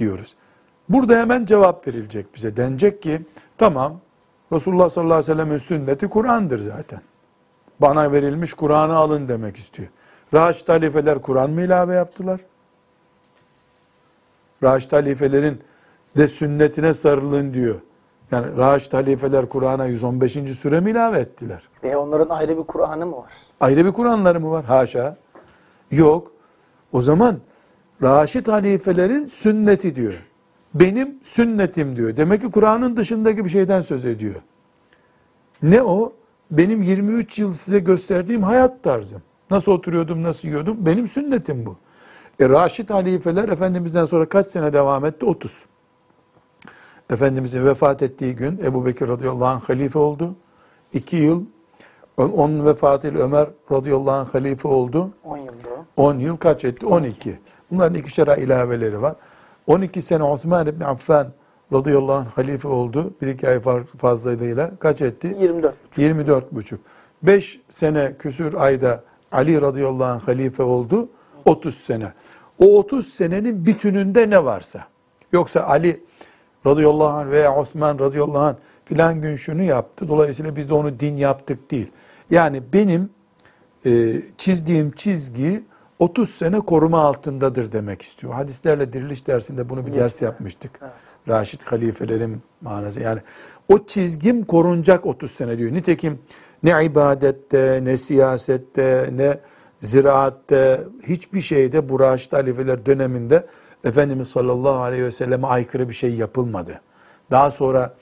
S2: Diyoruz. Burada hemen cevap verilecek bize. Denecek ki tamam Resulullah sallallahu aleyhi ve sellemin sünneti Kur'an'dır zaten. Bana verilmiş Kur'an'ı alın demek istiyor. Raşid halifeler Kur'an mı ilave yaptılar? Raşid halifelerin de sünnetine sarılın diyor. Yani Raşid halifeler Kur'an'a 115. süre mi ilave ettiler?
S3: Ve onların ayrı bir Kur'an'ı mı var?
S2: Ayrı bir Kur'anları mı var? Haşa. Yok. O zaman Raşid halifelerin sünneti diyor. Benim sünnetim diyor. Demek ki Kur'an'ın dışındaki bir şeyden söz ediyor. Ne o? Benim 23 yıl size gösterdiğim hayat tarzım. Nasıl oturuyordum, nasıl yiyordum? Benim sünnetim bu. E, Raşid halifeler Efendimiz'den sonra kaç sene devam etti? 30. Efendimizin vefat ettiği gün Ebu Bekir radıyallahu anh halife oldu. 2 yıl Onun- vefatıyla Ömer radıyallahu anh halife oldu.
S3: 10 yılda.
S2: 10 yıl kaç etti? 12. Bunların ikişer ilaveleri var. 12 sene Osman İbni Affan radıyallahu anh halife oldu. Bir iki ay fa- fazlalığıyla kaç etti?
S3: 24.
S2: 24 buçuk. 5 sene küsür ayda Ali radıyallahu anh halife oldu. 30 sene. O 30 senenin bütününde ne varsa. Yoksa Ali radıyallahu anh veya Osman radıyallahu anh filan gün şunu yaptı. Dolayısıyla biz de onu din yaptık değil. Yani benim e, çizdiğim çizgi 30 sene koruma altındadır demek istiyor. Hadislerle diriliş dersinde bunu bir ders yapmıştık. Raşid halifelerin manası. Yani o çizgim korunacak 30 sene diyor. Nitekim ne ibadette, ne siyasette, ne ziraatte, hiçbir şeyde bu Raşid halifeler döneminde Efendimiz sallallahu aleyhi ve selleme aykırı bir şey yapılmadı. Daha sonra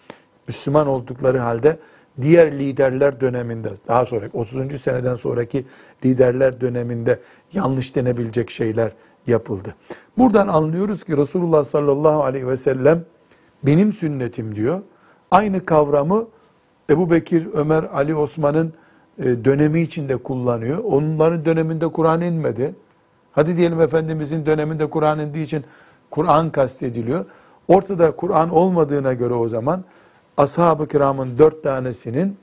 S2: Müslüman oldukları halde diğer liderler döneminde, daha sonra 30. seneden sonraki liderler döneminde yanlış denebilecek şeyler yapıldı. Buradan anlıyoruz ki Resulullah sallallahu aleyhi ve sellem benim sünnetim diyor. Aynı kavramı Ebu Bekir, Ömer, Ali, Osman'ın e, dönemi içinde kullanıyor. Onların döneminde Kur'an inmedi. Hadi diyelim Efendimizin döneminde Kur'an indiği için Kur'an kastediliyor. Ortada Kur'an olmadığına göre o zaman ashab-ı kiramın dört tanesinin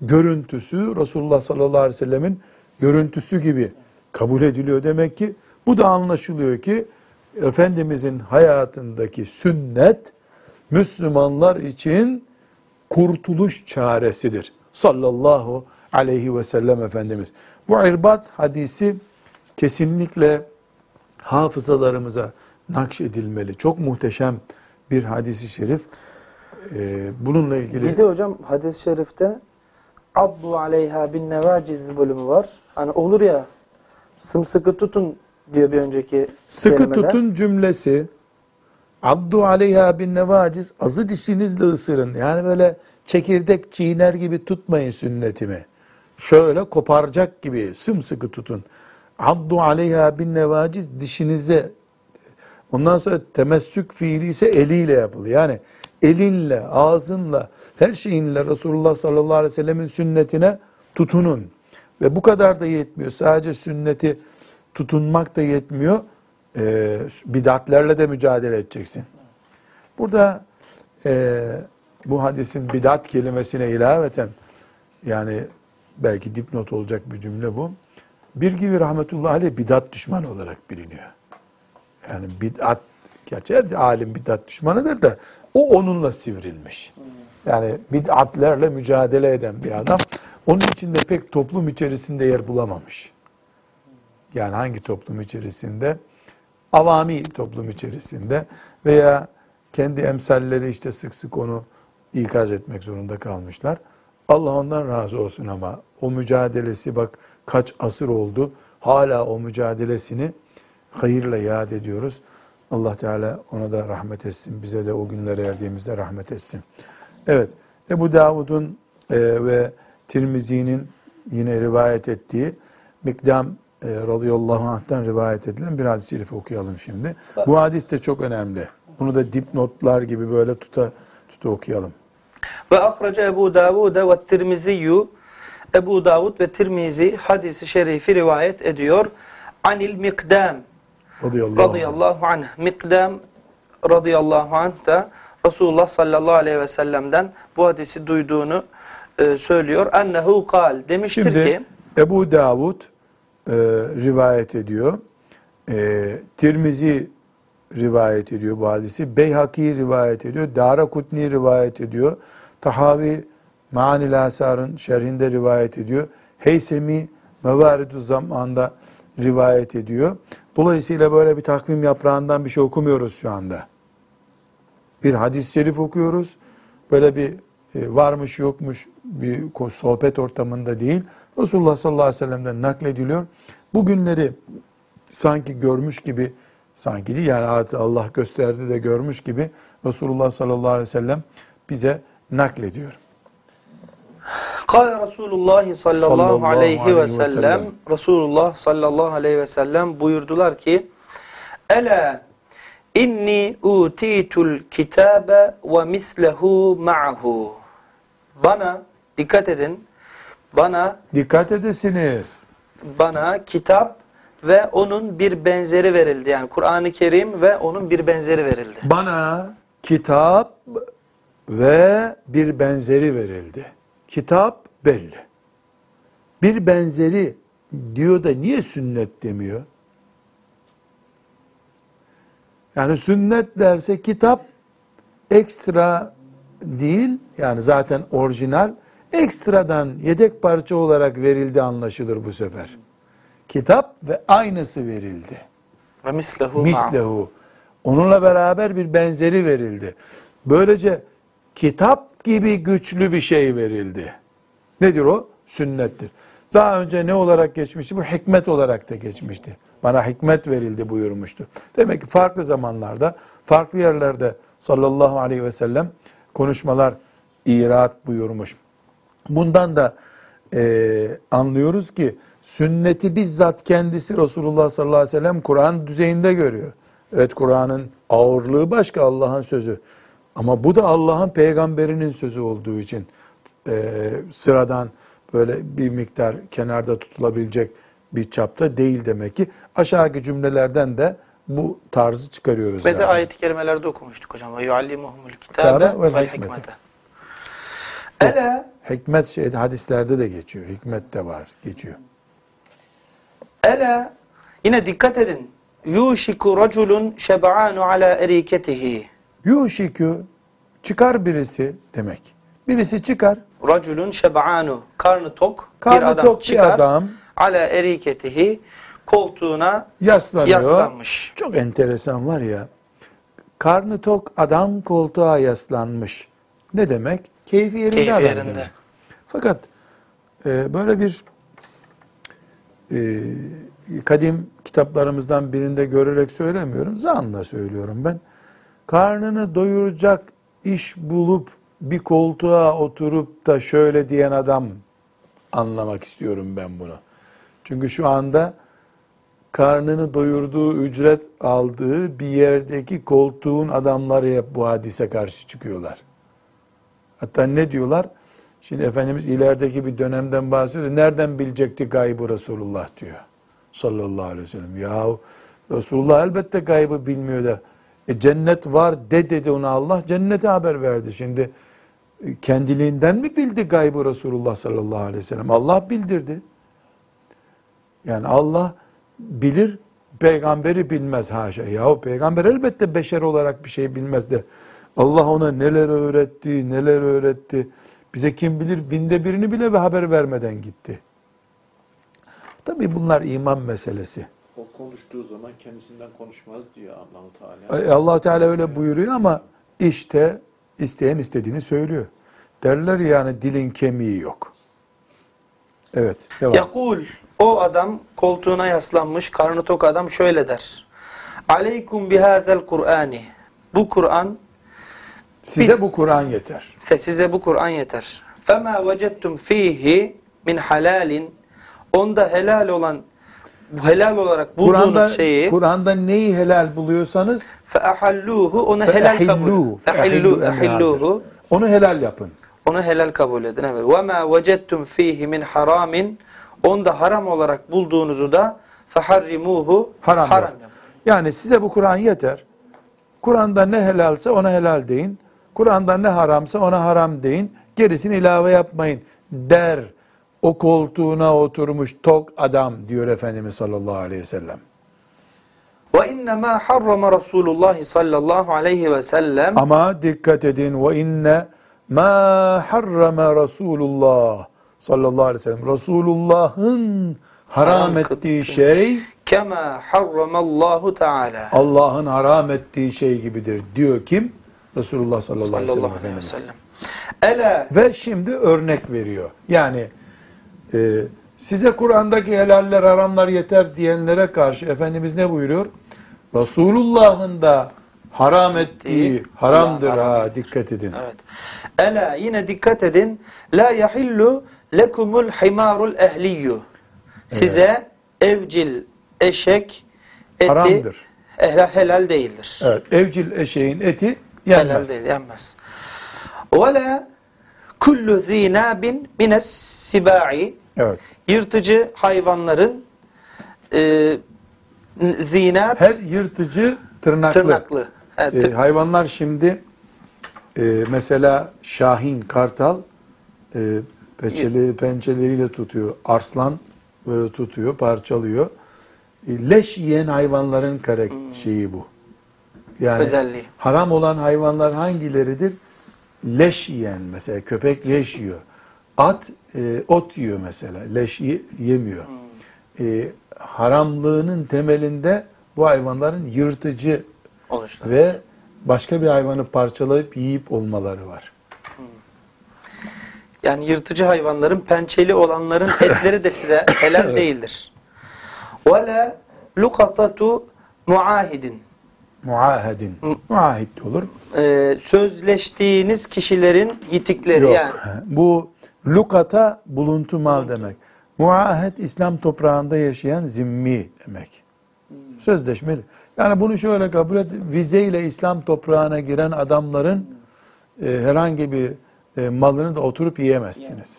S2: görüntüsü Resulullah sallallahu aleyhi ve sellemin görüntüsü gibi kabul ediliyor. Demek ki bu da anlaşılıyor ki Efendimizin hayatındaki sünnet Müslümanlar için kurtuluş çaresidir. Sallallahu aleyhi ve sellem Efendimiz. Bu irbat hadisi kesinlikle hafızalarımıza nakşedilmeli. Çok muhteşem bir hadisi şerif. Ee, bununla ilgili
S3: Bir de hocam hadis-i şerifte Abdu aleyha bin nevaciz bölümü var. Hani olur ya sımsıkı tutun diyor bir önceki
S2: sıkı
S3: kelimede.
S2: tutun cümlesi Abdu aleyha bin nevaciz azı dişinizle ısırın. Yani böyle çekirdek çiğner gibi tutmayın sünnetimi. Şöyle koparacak gibi sımsıkı tutun. Abdu aleyha bin nevaciz dişinize Ondan sonra temessük fiili ise eliyle yapılıyor. Yani elinle, ağzınla, her şeyinle Resulullah sallallahu aleyhi ve sellemin sünnetine tutunun. Ve bu kadar da yetmiyor. Sadece sünneti tutunmak da yetmiyor. Ee, bidatlerle de mücadele edeceksin. Burada e, bu hadisin bidat kelimesine ilaveten yani belki dipnot olacak bir cümle bu. Bir gibi rahmetullahi aleyh bidat düşmanı olarak biliniyor. Yani bid'at, gerçi her alim bid'at düşmanıdır da o onunla sivrilmiş. Yani bid'atlerle mücadele eden bir adam. Onun içinde pek toplum içerisinde yer bulamamış. Yani hangi toplum içerisinde? Avami toplum içerisinde veya kendi emsalleri işte sık sık onu ikaz etmek zorunda kalmışlar. Allah ondan razı olsun ama o mücadelesi bak kaç asır oldu. Hala o mücadelesini hayırla yad ediyoruz. Allah Teala ona da rahmet etsin. Bize de o günlere erdiğimizde rahmet etsin. Evet, Ebu Davud'un e, ve Tirmizi'nin yine rivayet ettiği Mikdam e, radıyallahu anh'tan rivayet edilen bir hadis-i şerif okuyalım şimdi. Bu hadis de çok önemli. Bunu da dipnotlar gibi böyle tuta tuta okuyalım.
S3: Ve ahrece Ebu Davud ve Tirmiziyyü Ebu Davud ve Tirmizi hadisi şerifi rivayet ediyor. Anil Mikdam
S2: Radıyallahu anh.
S3: radıyallahu anh. Mikdam radıyallahu anh da Resulullah sallallahu aleyhi ve sellem'den bu hadisi duyduğunu e, söylüyor. Ennehu kal demiştir
S2: Şimdi
S3: ki
S2: Ebu Davud e, rivayet ediyor. E, Tirmizi rivayet ediyor bu hadisi. Beyhaki rivayet ediyor. Dara Kutni rivayet ediyor. Tahavi Ma'anil Asar'ın şerhinde rivayet ediyor. Heysemi Mevaridü Zaman'da rivayet ediyor. Dolayısıyla böyle bir takvim yaprağından bir şey okumuyoruz şu anda. Bir hadis-i şerif okuyoruz. Böyle bir e, varmış yokmuş bir sohbet ortamında değil. Resulullah sallallahu aleyhi ve sellem'den naklediliyor. Bu günleri sanki görmüş gibi sanki değil yani Allah gösterdi de görmüş gibi Resulullah sallallahu aleyhi ve sellem bize naklediyor.
S3: Kale Resulullah sallallahu aleyhi ve sellem. Resulullah sallallahu aleyhi ve sellem buyurdular ki Ela inni utitul kitabe ve mislehu ma'hu Bana dikkat edin Bana
S2: Dikkat edesiniz.
S3: bana kitap ve onun bir benzeri verildi. Yani Kur'an-ı Kerim ve onun bir benzeri verildi.
S2: Bana kitap ve bir benzeri verildi. Kitap belli. Bir benzeri diyor da niye sünnet demiyor? Yani sünnet derse kitap ekstra değil yani zaten orijinal ekstradan yedek parça olarak verildi anlaşılır bu sefer. Kitap ve aynısı verildi.
S3: Ve mislehu.
S2: Mislehu. Onunla beraber bir benzeri verildi. Böylece kitap gibi güçlü bir şey verildi. Nedir o? Sünnettir. Daha önce ne olarak geçmişti? Bu hikmet olarak da geçmişti. Bana hikmet verildi buyurmuştu. Demek ki farklı zamanlarda, farklı yerlerde sallallahu aleyhi ve sellem konuşmalar irat buyurmuş. Bundan da e, anlıyoruz ki sünneti bizzat kendisi Resulullah sallallahu aleyhi ve sellem Kur'an düzeyinde görüyor. Evet Kur'an'ın ağırlığı başka Allah'ın sözü. Ama bu da Allah'ın peygamberinin sözü olduğu için e, sıradan böyle bir miktar kenarda tutulabilecek bir çapta değil demek ki. Aşağıdaki cümlelerden de bu tarzı çıkarıyoruz.
S3: Ve de
S2: yani.
S3: ayet-i kerimelerde okumuştuk hocam. Ve yuallimuhumul
S2: Kitabe vel hikmete.
S3: Ela
S2: Hikmet şeyde hadislerde de geçiyor. Hikmet de var, geçiyor.
S3: Ela yine dikkat edin. Yuşiku raculun şeb'anu ala eriketihi.
S2: Yuşikü çıkar birisi demek. Birisi çıkar.
S3: Raculun şeb'anu karnı tok
S2: Karnı
S3: bir adam
S2: tok bir
S3: çıkar.
S2: adam.
S3: Ala eriketihi koltuğuna
S2: Yaslanıyor.
S3: yaslanmış.
S2: Çok enteresan var ya. Karnı tok adam koltuğa yaslanmış. Ne demek? Keyfi yerinde
S3: Keyfi
S2: adam
S3: yerinde.
S2: demek. Fakat e, böyle bir e, kadim kitaplarımızdan birinde görerek söylemiyorum. Zanla söylüyorum ben. Karnını doyuracak iş bulup bir koltuğa oturup da şöyle diyen adam anlamak istiyorum ben bunu. Çünkü şu anda karnını doyurduğu, ücret aldığı bir yerdeki koltuğun adamları hep bu hadise karşı çıkıyorlar. Hatta ne diyorlar? Şimdi Efendimiz ilerideki bir dönemden bahsediyor. Nereden bilecekti gaybı Resulullah diyor. Sallallahu aleyhi ve sellem. Yahu Resulullah elbette gaybı bilmiyor da. E, cennet var de dedi ona Allah. Cennete haber verdi. Şimdi e, kendiliğinden mi bildi gaybı Resulullah sallallahu aleyhi ve sellem? Allah bildirdi. Yani Allah bilir, peygamberi bilmez haşa. Yahu peygamber elbette beşer olarak bir şey bilmez de Allah ona neler öğretti, neler öğretti. Bize kim bilir binde birini bile ve haber vermeden gitti. Tabii bunlar iman meselesi.
S4: O konuştuğu zaman kendisinden konuşmaz diyor Allahu Teala.
S2: E, allah Teala öyle buyuruyor ama işte isteyen istediğini söylüyor. Derler yani dilin kemiği yok. Evet, devam.
S3: Yakul o adam koltuğuna yaslanmış karnı tok adam şöyle der. Aleykum bihazel Kur'ani. Bu Kur'an
S2: Size
S3: biz-
S2: bu Kur'an yeter.
S3: size bu Kur'an yeter. Fema vecettum fihi min halalin onda helal olan helal olarak bulduğunuz
S2: Kur'an'da
S3: şeyi
S2: Kur'an'da neyi helal buluyorsanız
S3: feahalluhu onu helal kabul
S2: feahillu
S3: ehilluhu
S2: onu helal yapın.
S3: onu helal kabul edin. Evet. Ve ma vecettum fihi min haramin onda haram olarak bulduğunuzu da feharrimuhu
S2: Haram,
S3: haram.
S2: Yani size bu Kur'an yeter. Kur'an'da ne helalse ona helal deyin. Kur'an'da ne haramsa ona haram deyin. Gerisini ilave yapmayın der. O koltuğuna oturmuş tok adam diyor Efendimiz sallallahu aleyhi ve sellem.
S3: Ve innemâ harrama Resulullah sallallahu aleyhi ve sellem
S2: Ama dikkat edin ve inne ma harrama Resulullah sallallahu aleyhi ve sellem. Resulullah'ın haram ettiği şey
S3: kema harramallahu teala
S2: Allah'ın haram ettiği şey gibidir diyor kim? Resulullah sallallahu, aleyhi ve sellem
S3: aleyhi ve sellem. Ela
S2: Ve şimdi örnek veriyor. Yani e, size Kur'an'daki helaller haramlar yeter diyenlere karşı Efendimiz ne buyuruyor? Resulullah'ın da haram ettiği haramdır
S3: haram
S2: ha dikkat edin.
S3: evet. Ela yine dikkat edin la yahillu lekumul himarul ehliyyu. Size evcil eşek eti
S2: Haramdır.
S3: helal, helal değildir.
S2: Evet, evcil eşeğin eti
S3: Helal
S2: yenmez.
S3: değil, yenmez. Ve la kullu zinabin mines sibai
S2: Evet.
S3: yırtıcı hayvanların e, zinab
S2: Her yırtıcı tırnaklı.
S3: tırnaklı. Evet,
S2: Ee,
S3: tır-
S2: hayvanlar şimdi e, mesela şahin, kartal e, peçeli, pençeleriyle tutuyor. Arslan böyle tutuyor, parçalıyor. E, leş yiyen hayvanların karak şeyi bu. Yani
S3: Hmm. Özelliği.
S2: haram olan hayvanlar hangileridir? Leş yiyen mesela köpek leş yiyor. At e, ot yiyor mesela. Leş ye- yemiyor.
S3: Hmm.
S2: E, haramlığının temelinde bu hayvanların yırtıcı
S3: oluşlar.
S2: ve başka bir hayvanı parçalayıp yiyip olmaları var.
S3: Yani yırtıcı hayvanların pençeli olanların etleri de size helal değildir. Ve lukatatu muahidin.
S2: Muahedin. Muahit olur.
S3: Ee, sözleştiğiniz kişilerin yitikleri
S2: Yok.
S3: yani.
S2: Bu lukata buluntu mal demek. Muahed İslam toprağında yaşayan zimmi demek. Sözleşmeli. Yani bunu şöyle kabul et. Vizeyle İslam toprağına giren adamların e, herhangi bir e, malını da oturup yiyemezsiniz.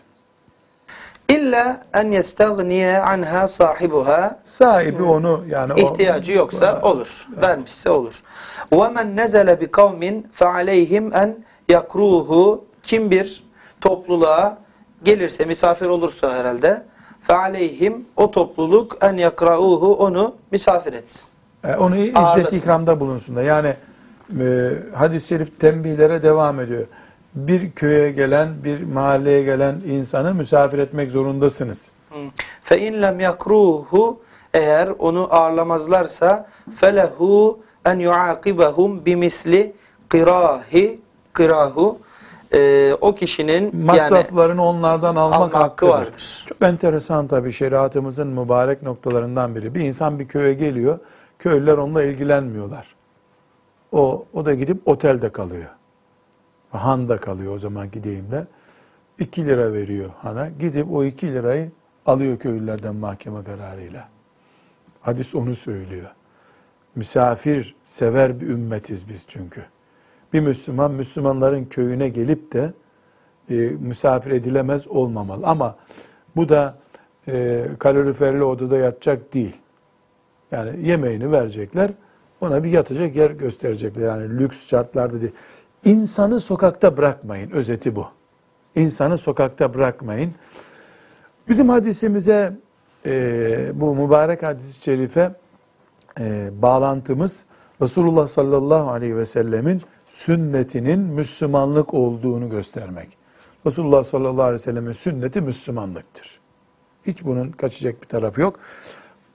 S3: İlla en yestagniye anha sahibuha
S2: Sahibi onu yani o-
S3: ihtiyacı yoksa olur. Vermişse olur. Ve men nezele bi kavmin fe aleyhim en yakruhu kim bir topluluğa gelirse misafir olursa herhalde fe aleyhim o topluluk en yakrauhu onu misafir etsin.
S2: E, Onu izzet ikramda bulunsun da. Yani e, hadis-i şerif tembihlere devam ediyor. Bir köye gelen, bir mahalleye gelen insanı misafir etmek zorundasınız.
S3: Fe in lem yakruhu eğer onu ağırlamazlarsa felehu en yuakibahum bimisli qirahi qirahu Ee, o kişinin yani
S2: Masraflarını onlardan almak,
S3: alma hakkı vardır.
S2: Çok enteresan tabii şeriatımızın mübarek noktalarından biri. Bir insan bir köye geliyor, köylüler onunla ilgilenmiyorlar. O, o da gidip otelde kalıyor. Han'da kalıyor o zamanki deyimle. 2 lira veriyor hana. Gidip o 2 lirayı alıyor köylülerden mahkeme kararıyla. Hadis onu söylüyor. Misafir sever bir ümmetiz biz çünkü. Bir Müslüman Müslümanların köyüne gelip de e, misafir edilemez olmamalı. Ama bu da e, kaloriferli odada yatacak değil. Yani yemeğini verecekler, ona bir yatacak yer gösterecekler. Yani lüks şartlarda değil. İnsanı sokakta bırakmayın, özeti bu. İnsanı sokakta bırakmayın. Bizim hadisimize, e, bu mübarek hadis-i şerife e, bağlantımız Resulullah sallallahu aleyhi ve sellemin sünnetinin Müslümanlık olduğunu göstermek. Resulullah sallallahu aleyhi ve sellemin sünneti Müslümanlıktır. Hiç bunun kaçacak bir tarafı yok.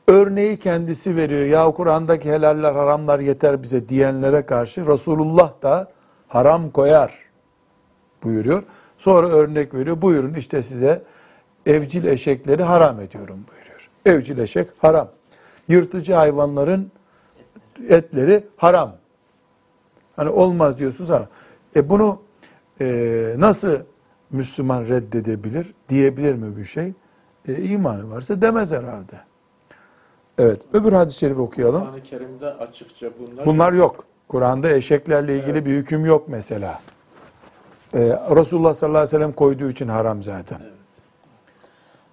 S2: Örneği kendisi veriyor. Ya Kur'an'daki helaller haramlar yeter bize diyenlere karşı Resulullah da haram koyar buyuruyor. Sonra örnek veriyor. Buyurun işte size evcil eşekleri haram ediyorum buyuruyor. Evcil eşek haram. Yırtıcı hayvanların etleri haram. Hani olmaz diyorsunuz ama e bunu e, nasıl Müslüman reddedebilir? Diyebilir mi bir şey? E, imanı varsa demez herhalde. Evet. Öbür hadis-i şerifi okuyalım.
S4: Kur'an-ı Kerim'de açıkça bunlar,
S2: Bunlar yok. Kur'an'da eşeklerle ilgili bir hüküm yok mesela. Ee, Resulullah sallallahu aleyhi ve sellem koyduğu için haram zaten.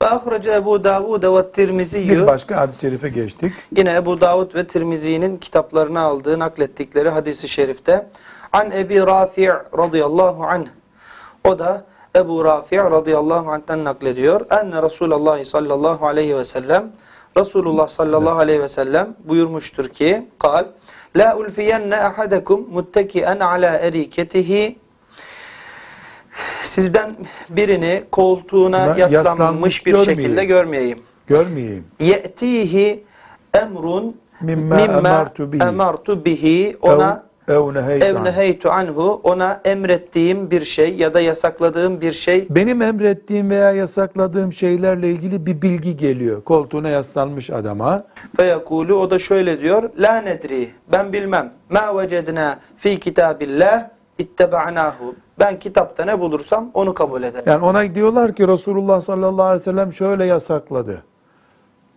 S3: Ve ahrece Ebu Davud ve Tirmiziyyü
S2: Bir başka hadis-i şerife geçtik.
S3: Yine Ebu Davud ve Tirmizi'nin kitaplarına aldığı, naklettikleri hadisi şerifte An Ebi Rafi' radıyallahu anh O da Ebu Rafi' radıyallahu anh'ten naklediyor. Enne Resulullah sallallahu aleyhi ve sellem Resulullah sallallahu aleyhi ve sellem buyurmuştur ki kal La ulfiyenne ahadekum mutteki'en ala eriketihi Sizden birini koltuğuna
S2: Buna
S3: yaslanmış
S2: yaslanmış
S3: bir
S2: görmeyeyim.
S3: şekilde görmeyeyim.
S2: Görmeyeyim.
S3: ye'tihi emrun
S2: mimma emartu bihi.
S3: emartu bihi ona
S2: ev, ev neheytu
S3: ev
S2: an.
S3: neheytu anhu ona emrettiğim bir şey ya da yasakladığım bir şey
S2: Benim emrettiğim veya yasakladığım şeylerle ilgili bir bilgi geliyor. Koltuğuna yaslanmış adama.
S3: feyekulu o da şöyle diyor la nedri ben bilmem ma vecedna fi kitabillah ittaba'nahu ben kitapta ne bulursam onu kabul ederim.
S2: Yani ona diyorlar ki Resulullah sallallahu aleyhi ve sellem şöyle yasakladı.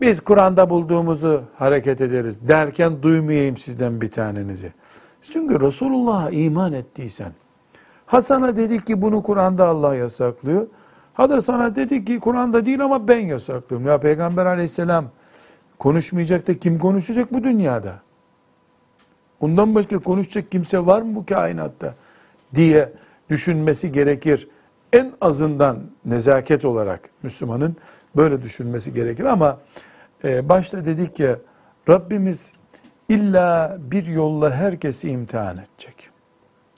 S2: Biz Kur'an'da bulduğumuzu hareket ederiz derken duymayayım sizden bir tanenizi. Çünkü Resulullah'a iman ettiysen, Ha sana dedik ki bunu Kur'an'da Allah yasaklıyor. Ha da sana dedik ki Kur'an'da değil ama ben yasaklıyorum. Ya Peygamber aleyhisselam konuşmayacak da kim konuşacak bu dünyada? Ondan başka konuşacak kimse var mı bu kainatta? diye düşünmesi gerekir. En azından nezaket olarak Müslümanın böyle düşünmesi gerekir ama e, başta dedik ya Rabbimiz illa bir yolla herkesi imtihan edecek.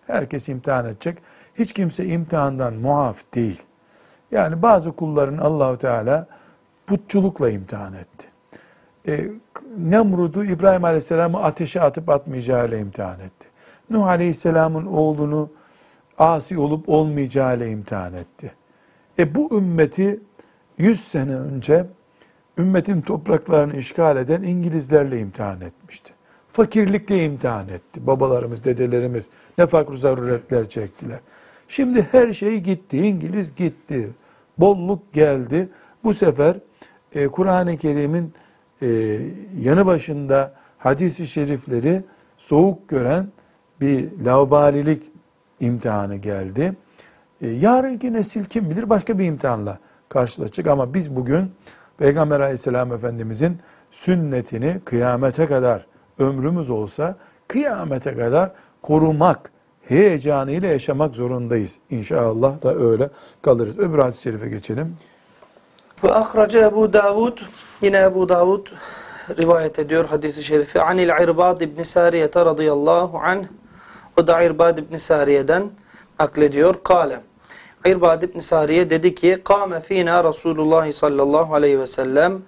S2: Herkesi imtihan edecek. Hiç kimse imtihandan muaf değil. Yani bazı kulların Allahu Teala putçulukla imtihan etti. E, Nemrud'u İbrahim Aleyhisselam'ı ateşe atıp atmayacağıyla imtihan etti. Nuh Aleyhisselam'ın oğlunu asi olup olmayacağıyla imtihan etti. E bu ümmeti 100 sene önce ümmetin topraklarını işgal eden İngilizlerle imtihan etmişti. Fakirlikle imtihan etti. Babalarımız, dedelerimiz ne fakr zaruretler çektiler. Şimdi her şey gitti. İngiliz gitti. Bolluk geldi. Bu sefer e, Kur'an-ı Kerim'in e, yanı başında hadisi şerifleri soğuk gören bir laubalilik imtihanı geldi. E, yarınki nesil kim bilir başka bir imtihanla karşılaşacak ama biz bugün Peygamber aleyhisselam efendimizin sünnetini kıyamete kadar ömrümüz olsa kıyamete kadar korumak heyecanıyla yaşamak zorundayız. İnşallah da öyle kalırız. Öbür hadis-i şerife geçelim.
S3: Ve ahraca Ebu Davud, yine Ebu Davud rivayet ediyor hadisi şerifi. Anil İrbad ibn Sariyete radıyallahu anh. O da İrbad ibn Sariye'den naklediyor. Kale. İrbad ibn Sariye dedi ki, Kâme fînâ Resulullah sallallahu aleyhi ve sellem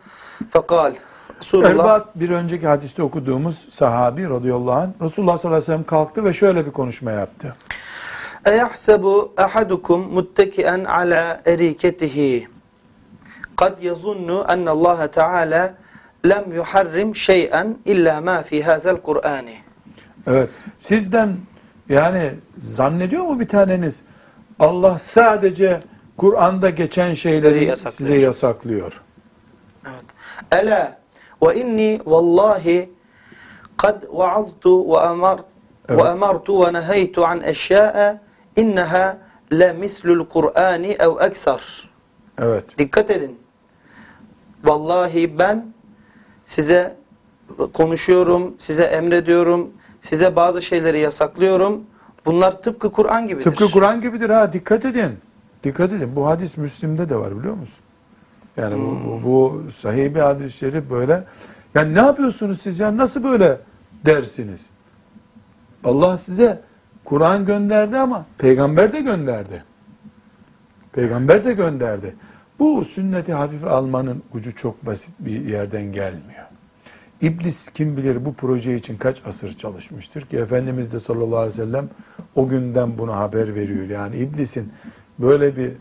S3: fekal. Resulullah,
S2: Elbat bir önceki hadiste okuduğumuz sahabi radıyallahu anh Resulullah sallallahu aleyhi ve sellem kalktı ve şöyle bir konuşma yaptı.
S3: Eyahsebu ahadukum muttekien ala eriketihi kad yazunnu Allah Teala lem yuharrim şey'en illa ma fi hazel Kur'ani.
S2: Evet. Sizden yani zannediyor mu bir taneniz Allah sadece Kur'an'da geçen şeyleri
S3: yasaklıyor.
S2: size yasaklıyor.
S3: Evet. Ela ve inni vallahi kad vaaztu ve amar
S2: Evet.
S3: an eşya'a innaha la mislul Kur'ani ev ekser.
S2: Evet.
S3: Dikkat edin. Vallahi ben size konuşuyorum, size emrediyorum, size bazı şeyleri yasaklıyorum. Bunlar tıpkı Kur'an gibidir.
S2: Tıpkı Kur'an gibidir ha dikkat edin. Dikkat edin. Bu hadis Müslim'de de var biliyor musun? Yani bu, bu, bu sahih bir hadis-i şerif böyle. Yani ne yapıyorsunuz siz ya? Nasıl böyle dersiniz? Allah size Kur'an gönderdi ama peygamber de gönderdi. Peygamber de gönderdi. Bu sünneti hafife almanın ucu çok basit bir yerden gelmiyor. İblis kim bilir bu proje için kaç asır çalışmıştır ki Efendimiz de sallallahu aleyhi ve sellem o günden bunu haber veriyor. Yani iblisin böyle bir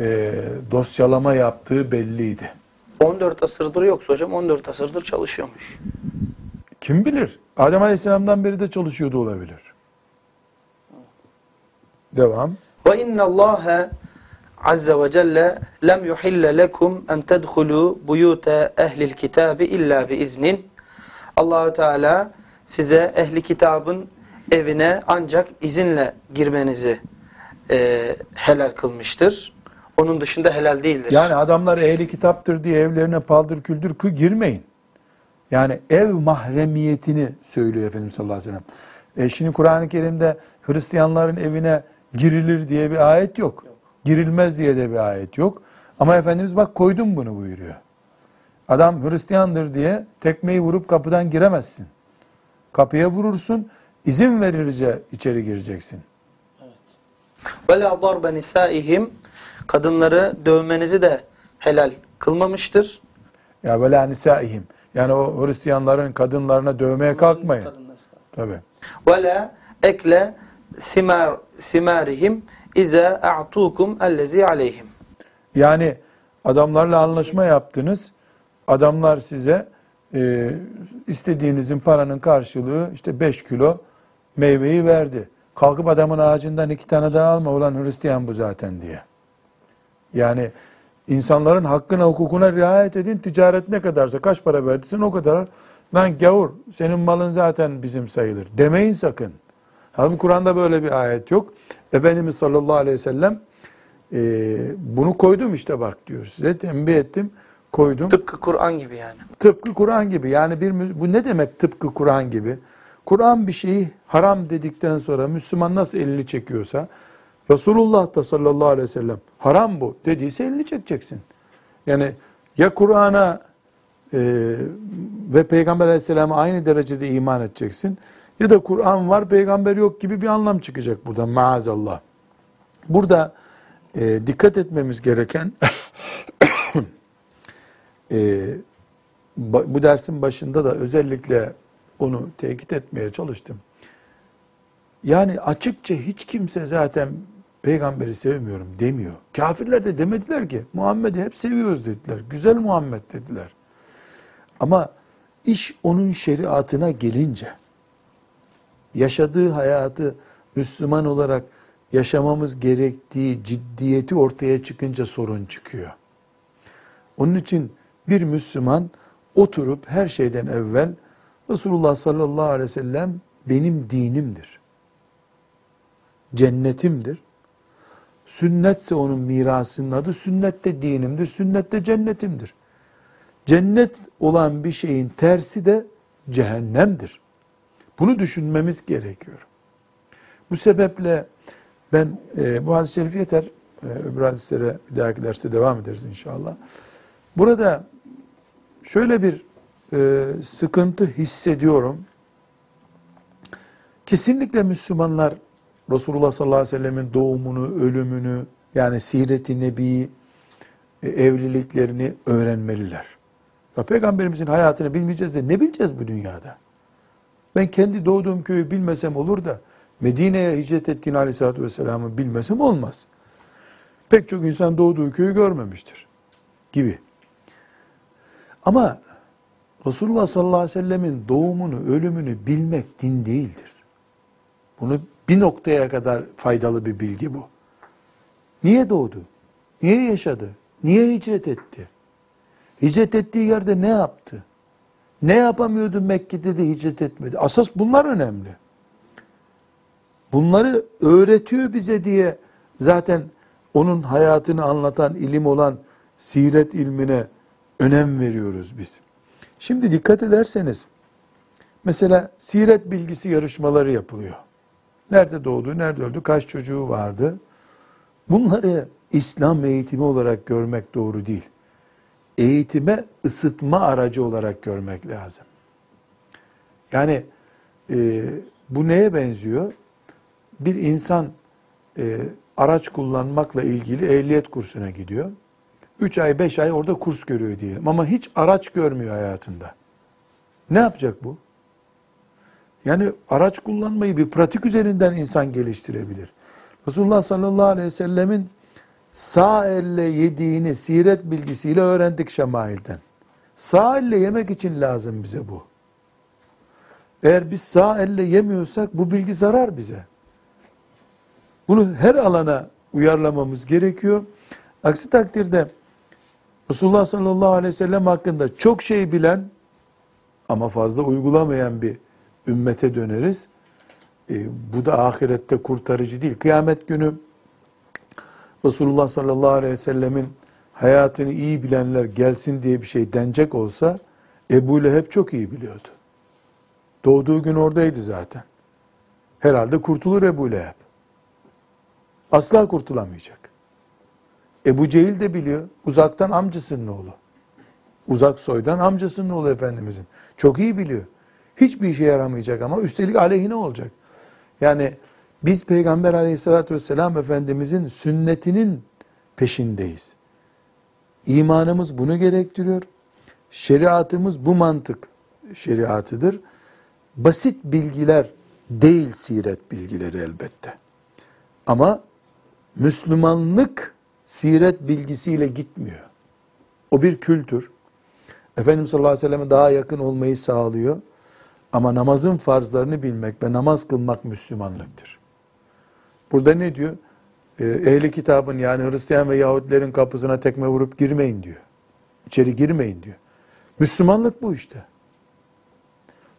S2: e, dosyalama yaptığı belliydi.
S3: 14 asırdır yoksa hocam 14 asırdır çalışıyormuş.
S2: Kim bilir? Adem aleyhisselamdan beri de çalışıyordu olabilir. Devam.
S3: Ve inna Allah azze ve celle lem yuhille lekum en tedhulu buyute ehlil kitabi illa bi iznin. Allahu Teala size ehli kitabın evine ancak izinle girmenizi e, helal kılmıştır. Onun dışında helal değildir.
S2: Yani adamlar ehli kitaptır diye evlerine paldır küldür kı girmeyin. Yani ev mahremiyetini söylüyor Efendimiz sallallahu aleyhi ve sellem. E şimdi Kur'an-ı Kerim'de Hristiyanların evine girilir diye bir ayet yok. Girilmez diye de bir ayet yok. Ama Efendimiz bak koydum bunu buyuruyor. Adam Hristiyandır diye tekmeyi vurup kapıdan giremezsin. Kapıya vurursun, izin verirce içeri gireceksin.
S3: Ve la darbe nisaihim kadınları dövmenizi de helal kılmamıştır.
S2: Ya böyle nisaihim. Yani o Hristiyanların kadınlarına dövmeye kalkmayın. Tabii.
S3: Ve la ekle simar simarihim iza a'tukum ellezi aleyhim.
S2: Yani adamlarla anlaşma yaptınız. Adamlar size e, istediğinizin paranın karşılığı işte 5 kilo meyveyi verdi. Kalkıp adamın ağacından iki tane daha alma ulan Hristiyan bu zaten diye. Yani insanların hakkına hukukuna riayet edin. Ticaret ne kadarsa kaç para verdiysen o kadar. Lan gavur senin malın zaten bizim sayılır. Demeyin sakın. Halbuki Kur'an'da böyle bir ayet yok. Efendimiz sallallahu aleyhi ve sellem e, bunu koydum işte bak diyor. Size tembih ettim, koydum.
S3: Tıpkı Kur'an gibi yani.
S2: Tıpkı Kur'an gibi. Yani bir bu ne demek tıpkı Kur'an gibi? Kur'an bir şeyi haram dedikten sonra Müslüman nasıl elini çekiyorsa Resulullah da sallallahu aleyhi ve sellem haram bu dediyse elini çekeceksin. Yani ya Kur'an'a e, ve Peygamber aleyhisselama aynı derecede iman edeceksin ya da Kur'an var peygamber yok gibi bir anlam çıkacak buradan maazallah. Burada e, dikkat etmemiz gereken e, bu dersin başında da özellikle onu tekit etmeye çalıştım. Yani açıkça hiç kimse zaten peygamberi sevmiyorum demiyor. Kafirler de demediler ki Muhammed'i hep seviyoruz dediler. Güzel Muhammed dediler. Ama iş onun şeriatına gelince yaşadığı hayatı Müslüman olarak yaşamamız gerektiği ciddiyeti ortaya çıkınca sorun çıkıyor. Onun için bir Müslüman oturup her şeyden evvel Resulullah sallallahu aleyhi ve sellem benim dinimdir. Cennetimdir. Sünnetse onun mirasının adı sünnet de dinimdir, sünnet de cennetimdir. Cennet olan bir şeyin tersi de cehennemdir. Bunu düşünmemiz gerekiyor. Bu sebeple ben e, bu hadis-i şerif yeter. E, öbür hadislere bir dahaki derste devam ederiz inşallah. Burada şöyle bir e, sıkıntı hissediyorum. Kesinlikle Müslümanlar Resulullah sallallahu aleyhi ve sellemin doğumunu, ölümünü, yani siret-i nebi, e, evliliklerini öğrenmeliler. Ya Peygamberimizin hayatını bilmeyeceğiz de ne bileceğiz bu dünyada? Ben kendi doğduğum köyü bilmesem olur da Medine'ye hicret ettiğini aleyhissalatü vesselam'ı bilmesem olmaz. Pek çok insan doğduğu köyü görmemiştir gibi. Ama Resulullah sallallahu aleyhi ve sellemin doğumunu, ölümünü bilmek din değildir. Bunu bir noktaya kadar faydalı bir bilgi bu. Niye doğdu? Niye yaşadı? Niye hicret etti? Hicret ettiği yerde ne yaptı? Ne yapamıyordu Mekke'de de hicret etmedi? Asas bunlar önemli. Bunları öğretiyor bize diye zaten onun hayatını anlatan ilim olan siret ilmine önem veriyoruz biz. Şimdi dikkat ederseniz mesela siret bilgisi yarışmaları yapılıyor. Nerede doğdu, nerede öldü, kaç çocuğu vardı? Bunları İslam eğitimi olarak görmek doğru değil. Eğitime ısıtma aracı olarak görmek lazım. Yani e, bu neye benziyor? Bir insan e, araç kullanmakla ilgili ehliyet kursuna gidiyor. 3 ay 5 ay orada kurs görüyor diyelim ama hiç araç görmüyor hayatında. Ne yapacak bu? Yani araç kullanmayı bir pratik üzerinden insan geliştirebilir. Resulullah sallallahu aleyhi ve sellemin sağ elle yediğini siret bilgisiyle öğrendik şemailden. Sağ elle yemek için lazım bize bu. Eğer biz sağ elle yemiyorsak bu bilgi zarar bize. Bunu her alana uyarlamamız gerekiyor. Aksi takdirde Resulullah sallallahu aleyhi ve sellem hakkında çok şey bilen ama fazla uygulamayan bir ümmete döneriz. E, bu da ahirette kurtarıcı değil. Kıyamet günü Resulullah sallallahu aleyhi ve sellemin hayatını iyi bilenler gelsin diye bir şey denecek olsa Ebu Leheb çok iyi biliyordu. Doğduğu gün oradaydı zaten. Herhalde kurtulur Ebu Leheb. Asla kurtulamayacak. Ebu Cehil de biliyor. Uzaktan amcasının oğlu. Uzak soydan amcasının oğlu Efendimizin. Çok iyi biliyor. Hiçbir işe yaramayacak ama üstelik aleyhine olacak. Yani biz Peygamber aleyhissalatü vesselam Efendimizin sünnetinin peşindeyiz. İmanımız bunu gerektiriyor. Şeriatımız bu mantık şeriatıdır. Basit bilgiler değil siret bilgileri elbette. Ama Müslümanlık siret bilgisiyle gitmiyor. O bir kültür. Efendimiz sallallahu aleyhi ve selleme daha yakın olmayı sağlıyor. Ama namazın farzlarını bilmek ve namaz kılmak Müslümanlıktır. Burada ne diyor? Ee, ehli kitabın yani Hristiyan ve Yahudilerin kapısına tekme vurup girmeyin diyor. İçeri girmeyin diyor. Müslümanlık bu işte.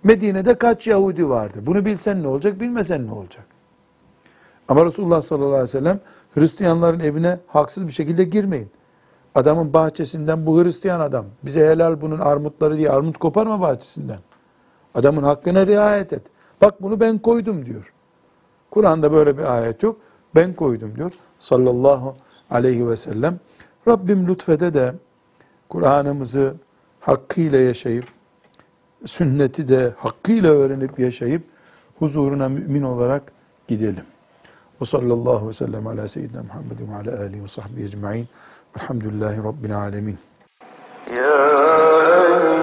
S2: Medine'de kaç Yahudi vardı? Bunu bilsen ne olacak, bilmesen ne olacak? Ama Resulullah sallallahu aleyhi ve sellem Hristiyanların evine haksız bir şekilde girmeyin. Adamın bahçesinden bu Hristiyan adam. Bize helal bunun armutları diye armut koparma bahçesinden. Adamın hakkına riayet et. Bak bunu ben koydum diyor. Kur'an'da böyle bir ayet yok. Ben koydum diyor. Sallallahu aleyhi ve sellem. Rabbim lütfede de Kur'an'ımızı hakkıyla yaşayıp, sünneti de hakkıyla öğrenip yaşayıp, huzuruna mümin olarak gidelim. Ve sallallahu ve sellem ala seyyidina Muhammedin ve ala alihi ve sahbihi ecma'in. Velhamdülillahi Rabbil alemin.
S1: يا